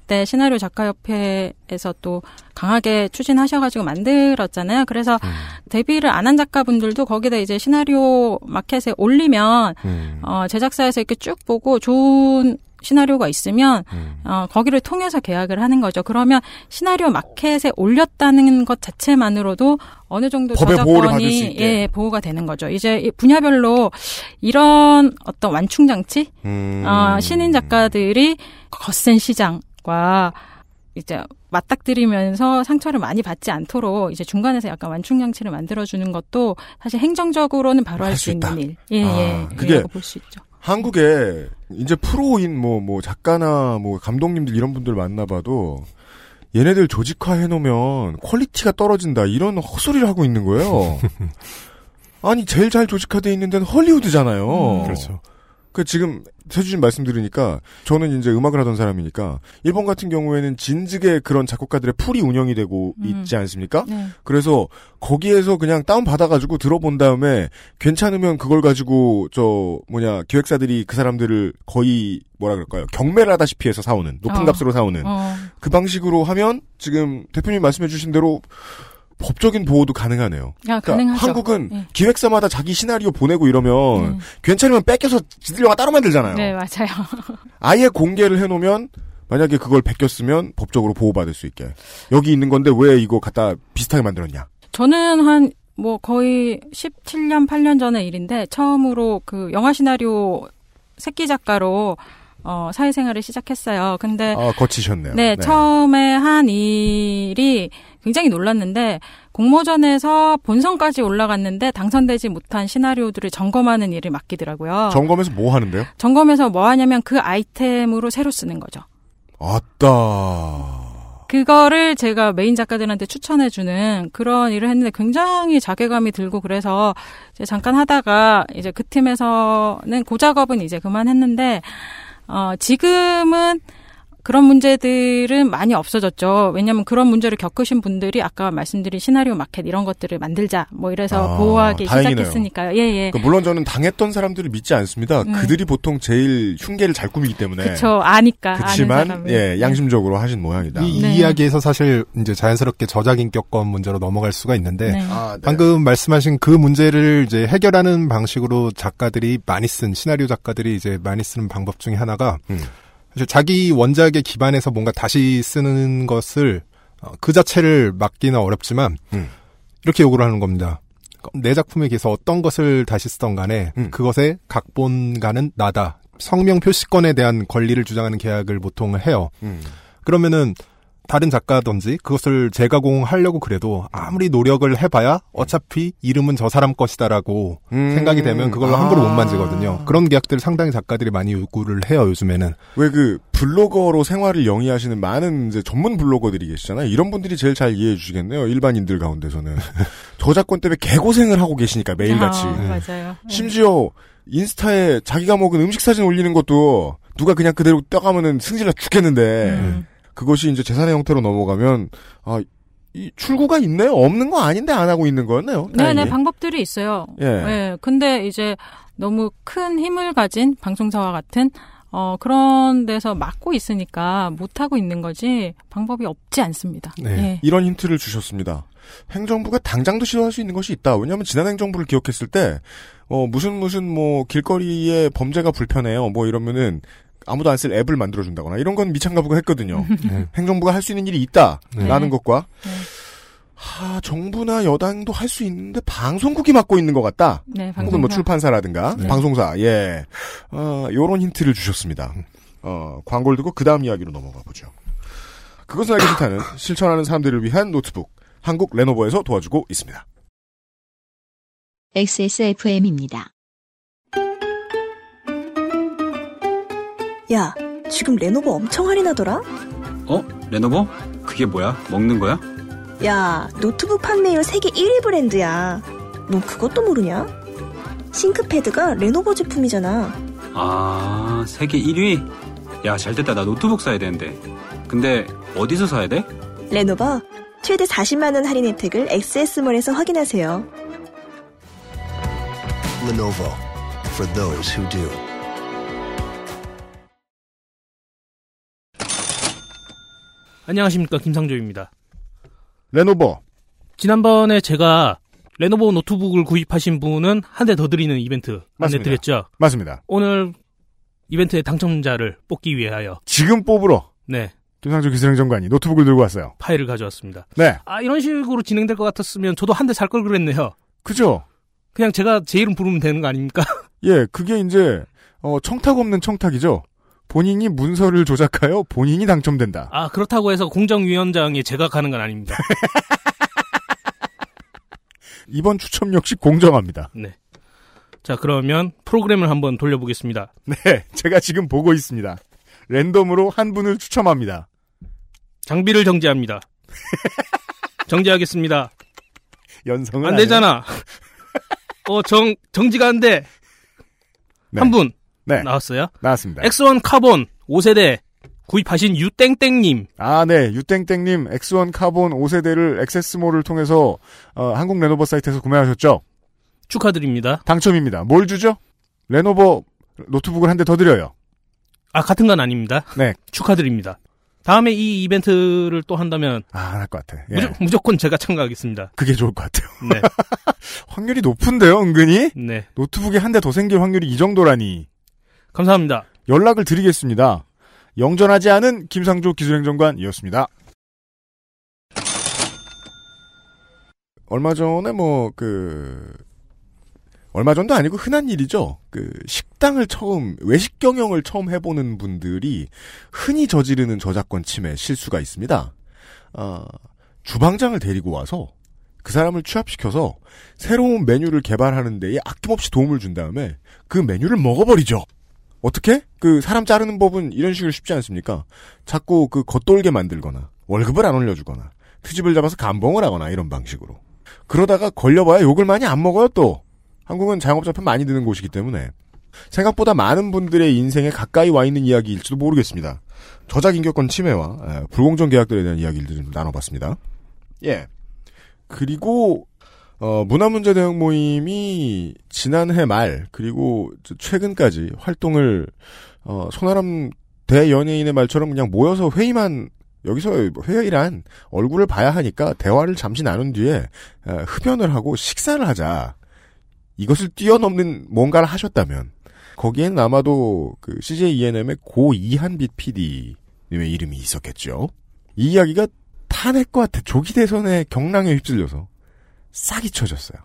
때 시나리오 작가협회에서 또 강하게 추진하셔가지고 만들었잖아요. 그래서 음. 데뷔를 안 한 작가분들도 거기다 이제 시나리오 마켓에 올리면 음. 어, 제작사에서 이렇게 쭉 보고 좋은 시나리오가 있으면 음. 어, 거기를 통해서 계약을 하는 거죠. 그러면 시나리오 마켓에 올렸다는 것 자체만으로도 어느 정도 법의 보호를 받을 수 저작권이. 예, 보호가 되는 거죠. 이제 이 분야별로 이런 어떤 완충 장치, 음. 어, 신인 작가들이 거센 시장 과 이제 맞닥뜨리면서 상처를 많이 받지 않도록 이제 중간에서 약간 완충 장치를 만들어주는 것도 사실 행정적으로는 바로 할할 수. 있는 일. 예, 아, 예. 그게 예, 볼수 있죠. 한국에 이제 프로인 뭐 뭐 작가나 뭐 감독님들 이런 분들 만나봐도 얘네들 조직화 해놓으면 quality가 떨어진다 이런 헛소리를 하고 있는 거예요. [laughs] 아니 제일 잘 조직화돼 있는 데는 헐리우드잖아요. 음. 그렇죠. 그 지금 세주진 말씀 들으니까 저는 이제 음악을 하던 사람이니까 일본 같은 경우에는 진즉에 그런 작곡가들의 풀이 운영이 되고 음. 있지 않습니까? 네. 그래서 거기에서 그냥 다운 받아가지고 들어본 다음에 괜찮으면 그걸 가지고 저 뭐냐 기획사들이 그 사람들을 거의 뭐라 그럴까요 경매를 하다시피 해서 사오는 높은 어. 값으로 사오는 어, 그 방식으로 하면 지금 대표님 말씀해주신 대로 법적인 보호도 가능하네요. 야, 그러니까 가능하죠. 한국은 예. 기획사마다 자기 시나리오 보내고 이러면 네. 괜찮으면 뺏겨서 지들 영화 따로 만들잖아요. 네, 맞아요. [laughs] 아예 공개를 해놓으면 만약에 그걸 베꼈으면 법적으로 보호받을 수 있게 여기 있는 건데 왜 이거 갖다 비슷하게 만들었냐? 저는 한, 뭐, 거의 17년, 8년 전의 일인데, 처음으로 그 영화 시나리오 새끼 작가로, 어, 사회생활을 시작했어요. 근데, 아 거치셨네요. 네, 처음에 한 일이 굉장히 놀랐는데, 공모전에서 본선까지 올라갔는데, 당선되지 못한 시나리오들을 점검하는 일을 맡기더라고요. 점검에서 뭐 하는데요? 점검에서 뭐 하냐면 그 아이템으로 새로 쓰는 거죠. 아따. 그거를 제가 메인 작가들한테 추천해주는 그런 일을 했는데 굉장히 자괴감이 들고 그래서 이제 잠깐 하다가 이제 그 팀에서는 그 작업은 이제 그만했는데 어 지금은 그런 문제들은 많이 없어졌죠. 왜냐하면 그런 문제를 겪으신 분들이 아까 말씀드린 시나리오 마켓 이런 것들을 만들자 뭐 이래서 아, 보호하기 다행이네요. 시작했으니까요. 예, 예. 그러니까 물론 저는 당했던 사람들을 믿지 않습니다. 음. 그들이 보통 제일 흉계를 잘 꾸미기 때문에. 그쵸 아니까 그렇지만. 예 양심적으로 하신 모양이다. 이, 이 네. 이야기에서 사실 이제 자연스럽게 저작 인격권 문제로 넘어갈 수가 있는데 네. 아, 네. 방금 말씀하신 그 문제를 이제 해결하는 방식으로 작가들이 많이 쓴 시나리오 작가들이 이제 많이 쓰는 방법 중에 하나가 음. 사실 자기 원작에 기반해서 뭔가 다시 쓰는 것을 어, 그 자체를 막기는 어렵지만 음. 이렇게 요구를 하는 겁니다. 내 작품에 비해서 어떤 것을 다시 쓰던 간에 음. 그것의 각본가는 나다. 성명 표시권에 대한 권리를 주장하는 계약을 보통 해요. 음. 그러면은 다른 작가든지 그것을 재가공하려고 그래도 아무리 노력을 해봐야 어차피 이름은 저 사람 것이다라고 음. 생각이 되면 그걸로 아. 함부로 못 만지거든요. 그런 계약들을 상당히 작가들이 많이 요구를 해요 요즘에는. 왜 그 블로거로 생활을 영위하시는 많은 이제 전문 블로거들이 계시잖아요. 이런 분들이 제일 잘 이해해 주시겠네요. 일반인들 가운데서는 [laughs] 저작권 때문에 개고생을 하고 계시니까 매일같이. 아, 맞아요. 예. 심지어 인스타에 자기가 먹은 음식 사진 올리는 것도 누가 그냥 그대로 떠가면은 승질나 죽겠는데 음. 그것이 이제 재산의 형태로 넘어가면 아. 이 출구가 있네요. 없는 거 아닌데 안 하고 있는 거였네요. 네네 다행히. 방법들이 있어요. 예. 예. 근데 이제 너무 큰 힘을 가진 방송사와 같은 어 그런 데서 막고 있으니까 못 하고 있는 거지 방법이 없지 않습니다. 네. 예. 이런 힌트를 주셨습니다. 행정부가 당장도 시도할 수 있는 것이 있다. 왜냐하면 지난 행정부를 기억했을 때, 어, 무슨 무슨 뭐 길거리에 범죄가 불편해요. 뭐 이러면은 아무도 안 쓸 앱을 만들어준다거나 이런 건 미창가부가 했거든요. [laughs] 네. 행정부가 할 수 있는 일이 있다라는 네. 것과 네. 하, 정부나 여당도 할 수 있는데 방송국이 맡고 있는 것 같다. 네, 혹은 뭐 방송사. 출판사라든가 네. 방송사, 예, 어, 요런 힌트를 주셨습니다. 어, 광고를 듣고 그 다음 이야기로 넘어가 보죠. 그것은 알기 싫다는 [coughs] 실천하는 사람들을 위한 노트북 한국 레노버에서 도와주고 있습니다. XSFM입니다. 야, 지금 레노버 엄청 할인하더라? 어? 레노버? 그게 뭐야? 먹는 거야? 야, 노트북 판매율 세계 1위 브랜드야. 너 그것도 모르냐? 싱크패드가 레노버 제품이잖아. 아, 세계 1위? 야, 잘 됐다. 나 노트북 사야 되는데. 근데 어디서 사야 돼? 레노버 최대 40만 원 할인 혜택을 XS몰에서 확인하세요. Lenovo for those who do. 안녕하십니까 김상조입니다. 레노버. 지난번에 제가 레노버 노트북을 구입하신 분은 한 대 더 드리는 이벤트. 안내드렸죠. 맞습니다. 오늘 이벤트의 당첨자를 뽑기 위하여 지금 뽑으러 네 김상조 기술행정관이 노트북을 들고 왔어요. 파일을 가져왔습니다. 네. 아 이런 식으로 진행될 것 같았으면 저도 한 대 살 걸 그랬네요. 그죠? 그냥 제가 제 이름 부르면 되는 거 아닙니까? [laughs] 예, 그게 이제 어, 청탁 없는 청탁이죠. 본인이 문서를 조작하여 본인이 당첨된다. 아 그렇다고 해서 공정위원장에 제가 가는 건 아닙니다. [laughs] 이번 추첨 역시 공정합니다. 네. 자 그러면 프로그램을 한번 돌려보겠습니다. 네, 제가 지금 보고 있습니다. 랜덤으로 한 분을 추첨합니다. 장비를 정지합니다. [laughs] 정지하겠습니다. 연성은 안. 되잖아. 어, 정, 정지가 안 돼. 네. 한 분. 네. 나왔어요. 나왔습니다. X1 카본 5세대 구입하신 유땡땡님. 아, 네. 유땡땡님 X1 카본 5세대를 XS몰을 통해서 어, 한국 레노버 사이트에서 구매하셨죠? 축하드립니다. 당첨입니다. 뭘 주죠? 레노버 노트북을 한 대 더 드려요. 아, 같은 건 아닙니다. 네. [laughs] 축하드립니다. 다음에 이 이벤트를 또 한다면 아, 안할것 같아. 예. 무조, 무조 건 제가 참가하겠습니다. 그게 좋을 것 같아요. 네. [laughs] 확률이 높은데요, 은근히? 네. 노트북이 한 대 더 생길 확률이 이 정도라니. 감사합니다. 연락을 드리겠습니다. 영전하지 않은 김상조 기술행정관이었습니다. 얼마 전에 뭐, 그, 얼마 전도 아니고 흔한 일이죠. 그, 식당을 처음, 외식 경영을 처음 해보는 분들이 흔히 저지르는 저작권 침해 실수가 있습니다. 아, 주방장을 데리고 와서 그 사람을 취합시켜서 새로운 메뉴를 개발하는 데에 아낌없이 도움을 준 다음에 그 메뉴를 먹어버리죠. 어떻게? 그 사람 자르는 법은 이런 식으로 쉽지 않습니까? 자꾸 그 겉돌게 만들거나 월급을 안 올려주거나 트집을 잡아서 감봉을 하거나 이런 방식으로 그러다가 걸려봐야 욕을 많이 안 먹어요 또 한국은 자영업자 편 많이 드는 곳이기 때문에 생각보다 많은 분들의 인생에 가까이 와 있는 이야기일지도 모르겠습니다. 저작 인격권 침해와 에, 불공정 계약들에 대한 이야기를 좀 나눠봤습니다. 예. 그리고 어, 문화문제 대응 모임이 지난해 말 그리고 저- 최근까지 활동을 어, 손아람 대연예인의 말처럼 그냥 모여서 회의만 여기서 회의란 얼굴을 봐야 하니까 대화를 잠시 나눈 뒤에 에, 흡연을 하고 식사를 하자 이것을 뛰어넘는 뭔가를 하셨다면 거기에는 아마도 그 CJ ENM의 고 이한빛 PD님의 이름이 있었겠죠. 이 이야기가 탄핵과 대- 조기 대선의 경랑에 휩쓸려서 싹이 쳐졌어요.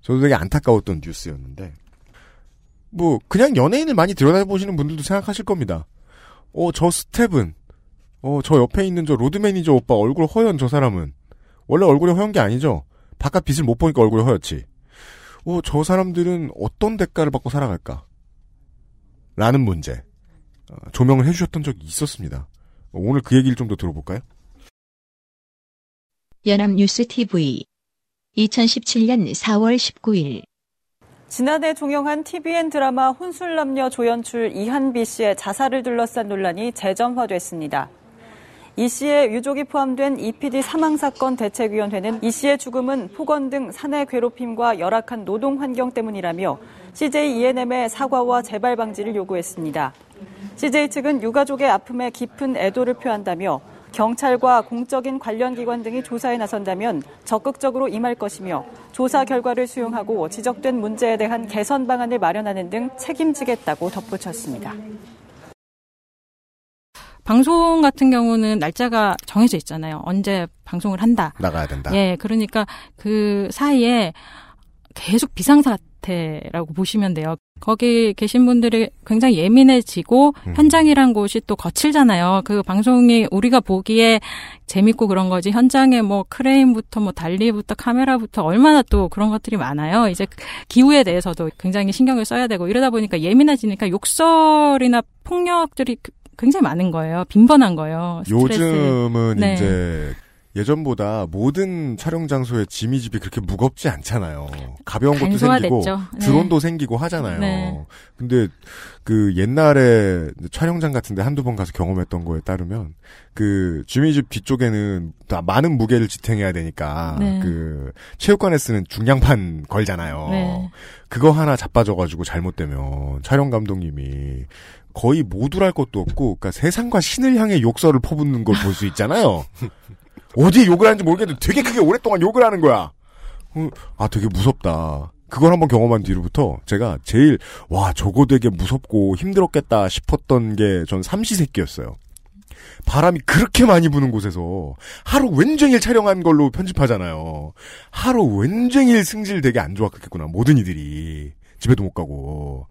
저도 되게 안타까웠던 뉴스였는데, 뭐, 그냥 연예인을 많이 들여다보시는 분들도 생각하실 겁니다. 어, 저 스텝은, 어, 저 옆에 있는 저 로드 매니저 오빠 얼굴 허연 저 사람은, 원래 얼굴이 허연 게 아니죠? 바깥 빛을 못 보니까 얼굴이 허옇지. 어, 저 사람들은 어떤 대가를 받고 살아갈까? 라는 문제. 어, 조명을 해주셨던 적이 있었습니다. 어, 오늘 그 얘기를 좀 더 들어볼까요? 연합뉴스 TV 2017년 4월 19일 지난해 종영한 TVN 드라마 혼술남녀 조연출 이한빛 씨의 자살을 둘러싼 논란이 재점화됐습니다. 이 씨의 유족이 포함된 EPD 사망사건 대책위원회는 이 씨의 죽음은 폭언 등 사내 괴롭힘과 열악한 노동 환경 때문이라며 CJ ENM의 사과와 재발 방지를 요구했습니다. CJ 측은 유가족의 아픔에 깊은 애도를 표한다며 경찰과 공적인 관련 기관 등이 조사에 나선다면 적극적으로 임할 것이며 조사 결과를 수용하고 지적된 문제에 대한 개선 방안을 마련하는 등 책임지겠다고 덧붙였습니다. 방송 같은 경우는 날짜가 정해져 있잖아요. 언제 방송을 한다. 나가야 된다. 예, 그러니까 그 사이에 계속 비상사태 사태라고 보시면 돼요. 거기 계신 분들이 굉장히 예민해지고 음. 현장이란 곳이 또 거칠잖아요. 그 방송이 우리가 보기에 재밌고 그런 거지 현장에 뭐 크레인부터 뭐 달리부터 카메라부터 얼마나 또 그런 것들이 많아요. 이제 기후에 대해서도 굉장히 신경을 써야 되고 이러다 보니까 예민해지니까 욕설이나 폭력들이 굉장히 많은 거예요. 빈번한 거예요. 스트레스. 요즘은 네. 이제 예전보다 모든 촬영 장소의 지미집이 그렇게 무겁지 않잖아요. 가벼운 것도 생기고. 네. 드론도 생기고 하잖아요. 네. 근데 그 옛날에 촬영장 같은데 한두 번 가서 경험했던 거에 따르면 그 지미집 뒤쪽에는 다 많은 무게를 지탱해야 되니까 네. 그 체육관에 쓰는 중량판 걸잖아요. 네. 그거 하나 자빠져가지고 잘못되면 촬영 감독님이 거의 모두랄 것도 없고, 그러니까 세상과 신을 향해 욕설을 퍼붓는 걸 볼 수 있잖아요. [laughs] 어디에 욕을 하는지 모르겠는데 되게 크게 오랫동안 욕을 하는 거야. 어, 아, 되게 무섭다. 그걸 한번 경험한 뒤로부터 제가 제일 와 저거 되게 무섭고 힘들었겠다 싶었던 게 전 삼시세끼였어요. 바람이 그렇게 많이 부는 곳에서 하루 웬종일 촬영한 걸로 편집하잖아요. 하루 웬종일 승질 되게 안 좋았겠구나 모든 이들이 집에도 못 가고.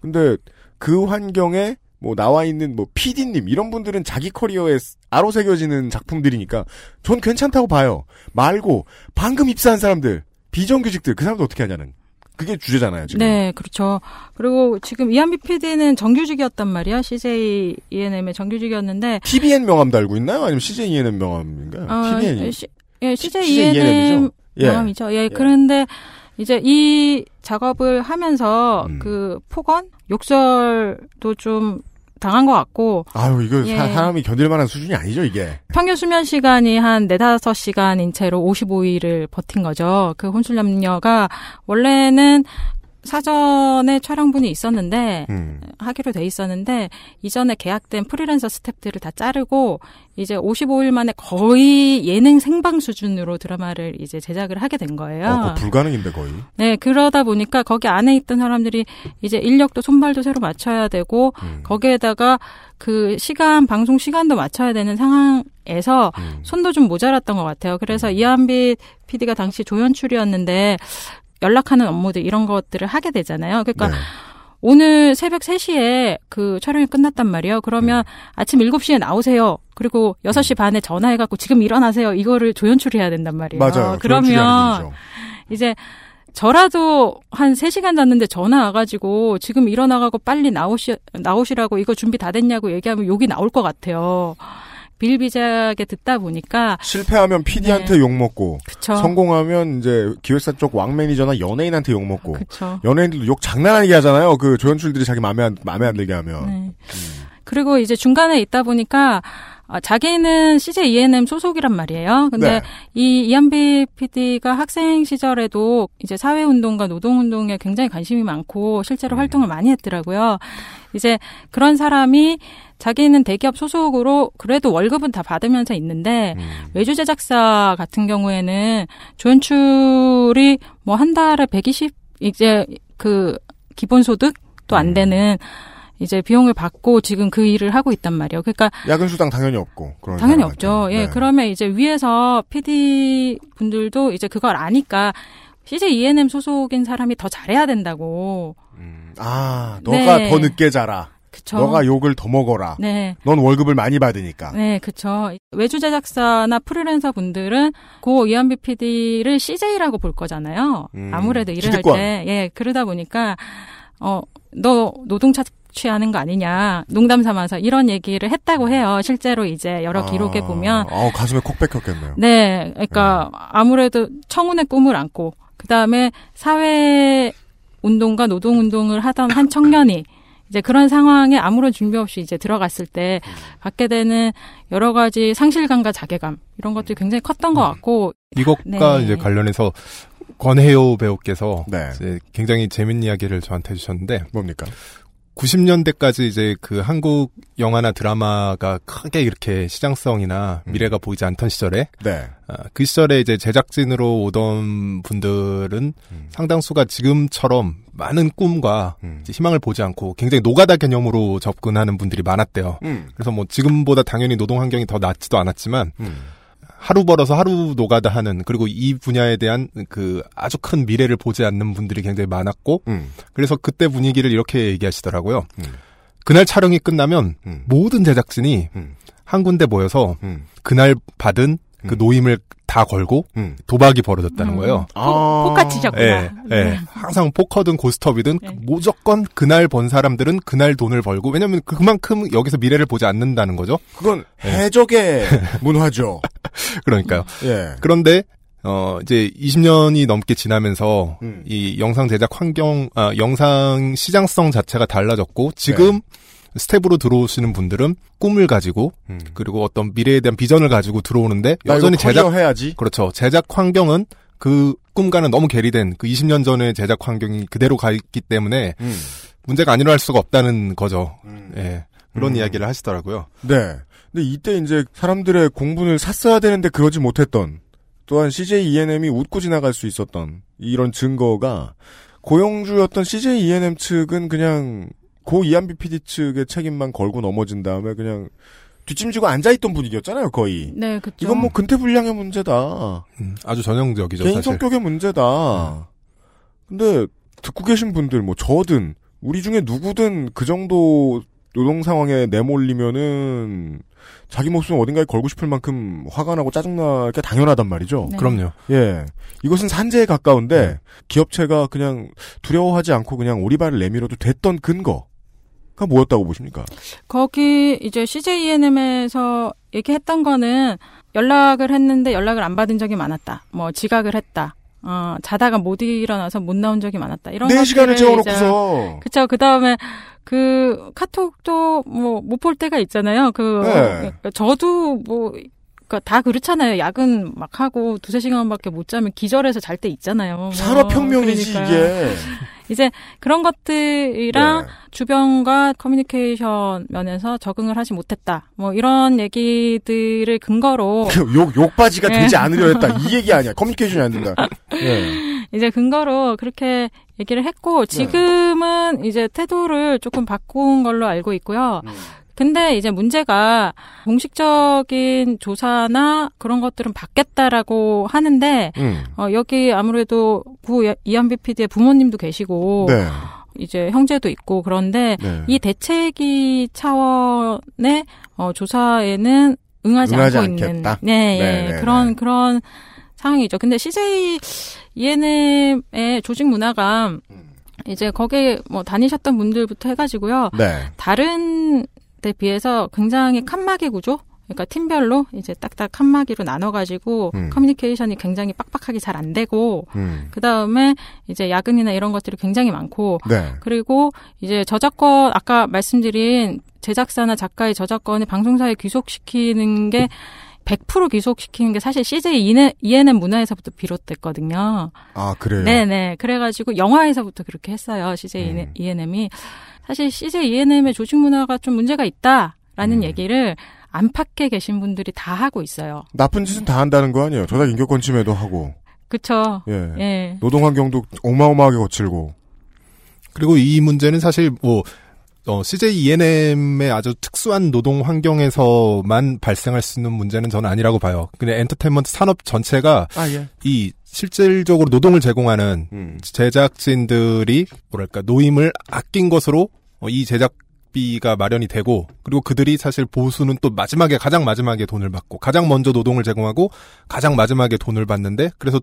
근데 그 환경에 뭐 나와 있는 뭐 PD님 이런 분들은 자기 커리어에 아로 새겨지는 작품들이니까 전 괜찮다고 봐요. 말고 방금 입사한 사람들 비정규직들 그 사람들 어떻게 하냐는 그게 주제잖아요 지금. 네, 그렇죠. 그리고 지금 이한비 PD는 정규직이었단 말이야. CJ ENM의 정규직이었는데 TBN 명함 달고 있나요? 아니면 CJ ENM 명함인가요? 어, TBN. 시- 예, CJ ENM ENM이죠? 예. 명함이죠. 예, 그런데 이제 이 작업을 하면서 음. 그 폭언, 욕설도 좀 당한 것 같고 아유 이거 예. 사, 사람이 견딜 만한 수준이 아니죠 이게. 평균 수면 시간이 한 4, 5시간인 채로 55일을 버틴 거죠. 그 혼술 남녀가 원래는 사전에 촬영분이 있었는데 음. 하기로 돼 있었는데 이전에 계약된 프리랜서 스탭들을 다 자르고 이제 55일 만에 거의 예능 생방 수준으로 드라마를 이제 제작을 하게 된 거예요. 어, 그거 불가능인데 거의. 네, 그러다 보니까 거기 안에 있던 사람들이 이제 인력도 손발도 새로 맞춰야 되고 거기에다가 그 시간 방송 시간도 맞춰야 되는 상황에서 손도 좀 모자랐던 것 같아요. 그래서 이한빛 PD가 당시 조연출이었는데 연락하는 업무들 이런 것들을 하게 되잖아요. 그러니까 네. 오늘 새벽 3시에 그 촬영이 끝났단 말이에요. 그러면 아침 7시에 나오세요. 그리고 6시 반에 전화해갖고 지금 일어나세요. 이거를 조연출해야 된단 말이에요. 맞아요. 그러면. 이제 저라도 한 3시간 잤는데 전화 와가지고 지금 일어나가고 빨리 나오시, 나오시라고 이거 준비 다 됐냐고 얘기하면 욕이 나올 것 같아요. 빌비작에 듣다 보니까 실패하면 PD한테 욕 먹고 네. 그쵸. 성공하면 이제 기획사 쪽 왕 매니저나 연예인한테 욕 먹고 그쵸. 연예인들도 욕 장난 아니게 하잖아요. 그 조연출들이 자기 마음에 안, 마음에 안 들게 하면. 네. 그리고 이제 중간에 있다 보니까 아, 자기는 CJ ENM 소속이란 말이에요. 근데 네. 이 이한비 PD가 학생 시절에도 이제 사회운동과 노동운동에 굉장히 관심이 많고 음. 실제로 활동을 많이 했더라고요. 이제 그런 사람이 자기는 대기업 소속으로 그래도 월급은 다 받으면서 있는데 음. 외주 제작사 같은 경우에는 조연출이 뭐 한 달에 120 이제 그 기본 소득도 음. 안 되는 이제 비용을 받고 지금 그 일을 하고 있단 말이에요. 그러니까 야근 수당 당연히 없고 당연히. 없죠. 예, 네. 그러면 이제 위에서 PD 분들도 이제 그걸 아니까 CJ ENM 소속인 사람이 더 잘해야 된다고. 아, 너가 네. 더 늦게 자라. 그쵸. 너가 욕을 더 먹어라. 네. 넌 월급을 많이 받으니까. 네, 그쵸. 외주 제작사나 프리랜서 분들은 고 이한비 PD를 CJ라고 볼 거잖아요. 음, 아무래도 일을 기득권. 할 때. 예, 그러다 보니까, 어, 너 노동 착 취하는 거 아니냐. 농담 삼아서 이런 얘기를 했다고 해요. 실제로 이제 여러 기록에 아, 보면. 어, 가슴에 콕 박혔겠네요. 네, 그러니까 아무래도 청운의 꿈을 안고 그 다음에 사회 운동과 노동 운동을 하던 한 청년이 이제 그런 상황에 아무런 준비 없이 이제 들어갔을 때 받게 되는 여러 가지 상실감과 자괴감 이런 것들이 굉장히 컸던 것 같고 이것과 네. 이제 관련해서 권혜요 배우께서 네. 이제 굉장히 재밌는 이야기를 저한테 해주셨는데 뭡니까? 90년대까지 이제 그 한국 영화나 드라마가 크게 이렇게 시장성이나 음. 미래가 보이지 않던 시절에 네. 아, 그 시절에 이제 제작진으로 오던 분들은 음. 상당수가 지금처럼 많은 꿈과 음. 희망을 보지 않고 굉장히 노가다 개념으로 접근하는 분들이 많았대요. 음. 그래서 뭐 지금보다 당연히 노동 환경이 더 낫지도 않았지만 음. 하루 벌어서 하루 노가다 하는 그리고 이 분야에 대한 그 아주 큰 미래를 보지 않는 분들이 굉장히 많았고 음. 그래서 그때 분위기를 이렇게 얘기하시더라고요. 그날 촬영이 끝나면 모든 제작진이 한 군데 모여서 그날 받은 그 노임을 다 걸고 도박이 벌어졌다는 음. 거예요. 포- 포카 치셨구나. 예, 예. 네. 항상 포커든 고스톱이든 무조건 그날 번 사람들은 그날 돈을 벌고 왜냐면 그만큼 여기서 미래를 보지 않는다는 거죠. 그건 해적의 [laughs] 문화죠. 그러니까요. 예. 그런데 어 이제 20년이 넘게 지나면서 음. 이 영상 제작 환경 아 영상 시장성 자체가 달라졌고 지금 스텝으로 들어오시는 분들은 꿈을 가지고 그리고 어떤 미래에 대한 비전을 가지고 들어오는데 음. 나 여전히 제작 해야지. 그렇죠. 제작 환경은 그 꿈과는 너무 괴리된 그 20년 전의 제작 환경이 그대로 가 있기 때문에 음. 문제가 안 일어날 수가 없다는 거죠. 예. 그런 음. 이야기를 하시더라고요. 네. 근데 이때 이제 사람들의 공분을 샀어야 되는데 그러지 못했던 또한 CJ ENM이 웃고 지나갈 수 있었던 이런 증거가 고용주였던 CJ ENM 측은 그냥 고 이한비 PD 측의 책임만 걸고 넘어진 다음에 그냥 뒷짐지고 앉아있던 분위기였잖아요, 거의. 네, 그죠. 이건 뭐 근태불량의 문제다. 아주 전형적이죠. 개인 사실. 성격의 문제다. 근데 듣고 계신 분들 뭐 저든 우리 중에 누구든 그 정도 노동 상황에 내몰리면은 자기 목숨 어딘가에 걸고 싶을 만큼 화가 나고 짜증날 게 당연하단 말이죠. 네. 그럼요. 예. 이것은 산재에 가까운데 기업체가 그냥 두려워하지 않고 그냥 오리발을 내밀어도 됐던 근거가 뭐였다고 보십니까? 거기 이제 CJENM에서 얘기했던 거는 연락을 했는데 연락을 안 받은 적이 많았다. 뭐 지각을 했다. 어, 자다가 못 일어나서 못 나온 적이 많았다. 이런 네 시간을 것들을 채워놓고서. 이제- 그쵸. 그 다음에 그 카톡도 뭐 못 볼 때가 있잖아요. 그 네. 저도 뭐 그러니까 다 그렇잖아요. 야근 막 하고 두세 시간밖에 못 자면 기절해서 잘 때 있잖아요. 뭐. 산업혁명이지, 그러니까요. 이게. [laughs] 이제 그런 것들이랑 네. 주변과 커뮤니케이션 면에서 적응을 하지 못했다. 뭐 이런 얘기들을 근거로 [laughs] 욕, 욕바지가 네. 되지 않으려 했다. 이 얘기 아니야. 커뮤니케이션이 안 된다. 예. [laughs] 이제 근거로 그렇게 얘기를 했고 지금은 이제 태도를 조금 바꾼 걸로 알고 있고요. 근데 이제 문제가 공식적인 조사나 그런 것들은 받겠다라고 하는데 음. 어, 여기 아무래도 구 이한비 PD의 부모님도 계시고 네. 이제 형제도 있고 그런데 네. 이 대책위 차원의 어, 조사에는 응하지, 응하지 않고 있는 않겠다? 네, 네, 예, 네, 그런 그런 상황이죠. 근데 CJ ENM의 조직 문화가 이제 거기에 뭐 다니셨던 분들부터 해가지고요. 네. 다른 데 비해서 굉장히 칸막이 구조. 그러니까 팀별로 이제 딱딱 칸막이로 나눠가지고 음. 커뮤니케이션이 굉장히 빡빡하게 잘 안 되고 음. 그 다음에 이제 야근이나 이런 것들이 굉장히 많고 네. 그리고 이제 저작권 아까 말씀드린 제작사나 작가의 저작권을 방송사에 귀속시키는 게 100% 귀속시키는 게 사실 CJ ENM 문화에서부터 비롯됐거든요. 아, 그래요? 네네. 그래가지고 영화에서부터 그렇게 했어요. CJ 음. ENM이. 사실 CJ ENM의 조직 문화가 좀 문제가 있다라는 음. 얘기를 안팎에 계신 분들이 다 하고 있어요. 나쁜 짓은 다 한다는 거 아니에요. 저작 인격권 침해도 하고. 그쵸. 예. 예. 노동 환경도 어마어마하게 거칠고. 그리고 이 문제는 사실 뭐 어, CJ ENM의 아주 특수한 노동 환경에서만 발생할 수 있는 문제는 저는 아니라고 봐요. 그냥 엔터테인먼트 산업 전체가 아, 예. 이 실질적으로 노동을 제공하는 음. 제작진들이 뭐랄까 노임을 아낀 것으로 어, 이 제작 비가 마련이 되고 그리고 그들이 사실 보수는 또 마지막에 가장 마지막에 돈을 받고 가장 먼저 노동을 제공하고 가장 마지막에 돈을 받는데 그래서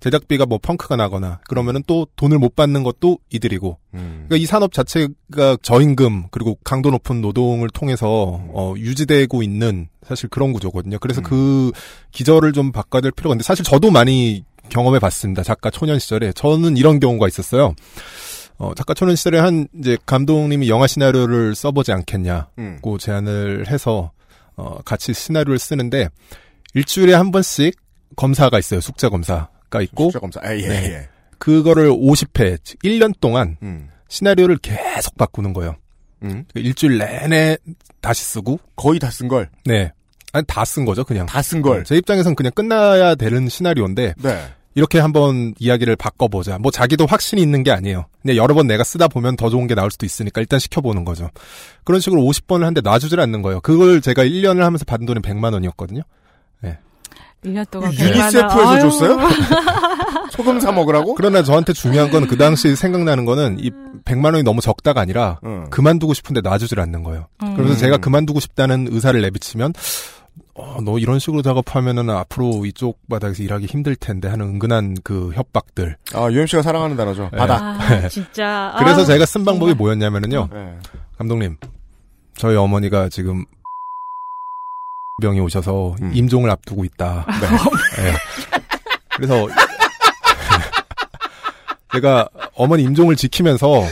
제작비가 뭐 펑크가 나거나 그러면은 또 돈을 못 받는 것도 이들이고 음. 그러니까 이 산업 자체가 저임금 그리고 강도 높은 노동을 통해서 어, 유지되고 있는 사실 그런 구조거든요. 그래서 그 기저를 좀 바꿔야 될 필요가 있는데 사실 저도 많이 경험해 봤습니다. 작가 초년 시절에 저는 이런 경우가 있었어요. 어, 작가 초년 시절에 한 이제 감독님이 영화 시나리오를 써보지 않겠냐고 음. 제안을 해서 어, 같이 시나리오를 쓰는데 일주일에 한 번씩 검사가 있어요. 숙제 검사가 있고 숙제 검사. 아, 예, 네. 예. 그거를 50회, 즉 1년 동안 음. 시나리오를 계속 바꾸는 거예요. 음. 일주일 내내 다시 쓰고 거의 다 쓴 걸. 네. 아니 다 쓴 거죠, 그냥. 다 쓴 걸. 제 입장에선 그냥 끝나야 되는 시나리오인데 네. 이렇게 한번 이야기를 바꿔보자. 뭐 자기도 확신이 있는 게 아니에요. 그냥 여러 번 내가 쓰다 보면 더 좋은 게 나올 수도 있으니까 일단 시켜보는 거죠. 그런 식으로 50번을 하는데 놔주질 않는 거예요. 그걸 제가 1년을 하면서 받은 돈이 100만 원이었거든요. 네. 1년 동안 유니세프에서 100만 원. 줬어요? [laughs] 소금 사 먹으라고? 그러나 저한테 중요한 건 그 당시 생각나는 거는 이 100만 원이 너무 적다가 아니라 그만두고 싶은데 놔주질 않는 거예요. 음. 그래서 음. 제가 그만두고 싶다는 의사를 내비치면 어, 너 이런 식으로 작업하면은 앞으로 이쪽 바닥에서 일하기 힘들 텐데 하는 은근한 그 협박들. 아, UMC가 사랑하는 단어죠. 네. 바닥. 아, [laughs] 진짜. 그래서 아, 제가 쓴 방법이 뭐였냐면은요. 네. 감독님, 저희 어머니가 지금 병이 오셔서 음. 임종을 앞두고 있다. 네. 그래서 [laughs] 제가 어머니 임종을 지키면서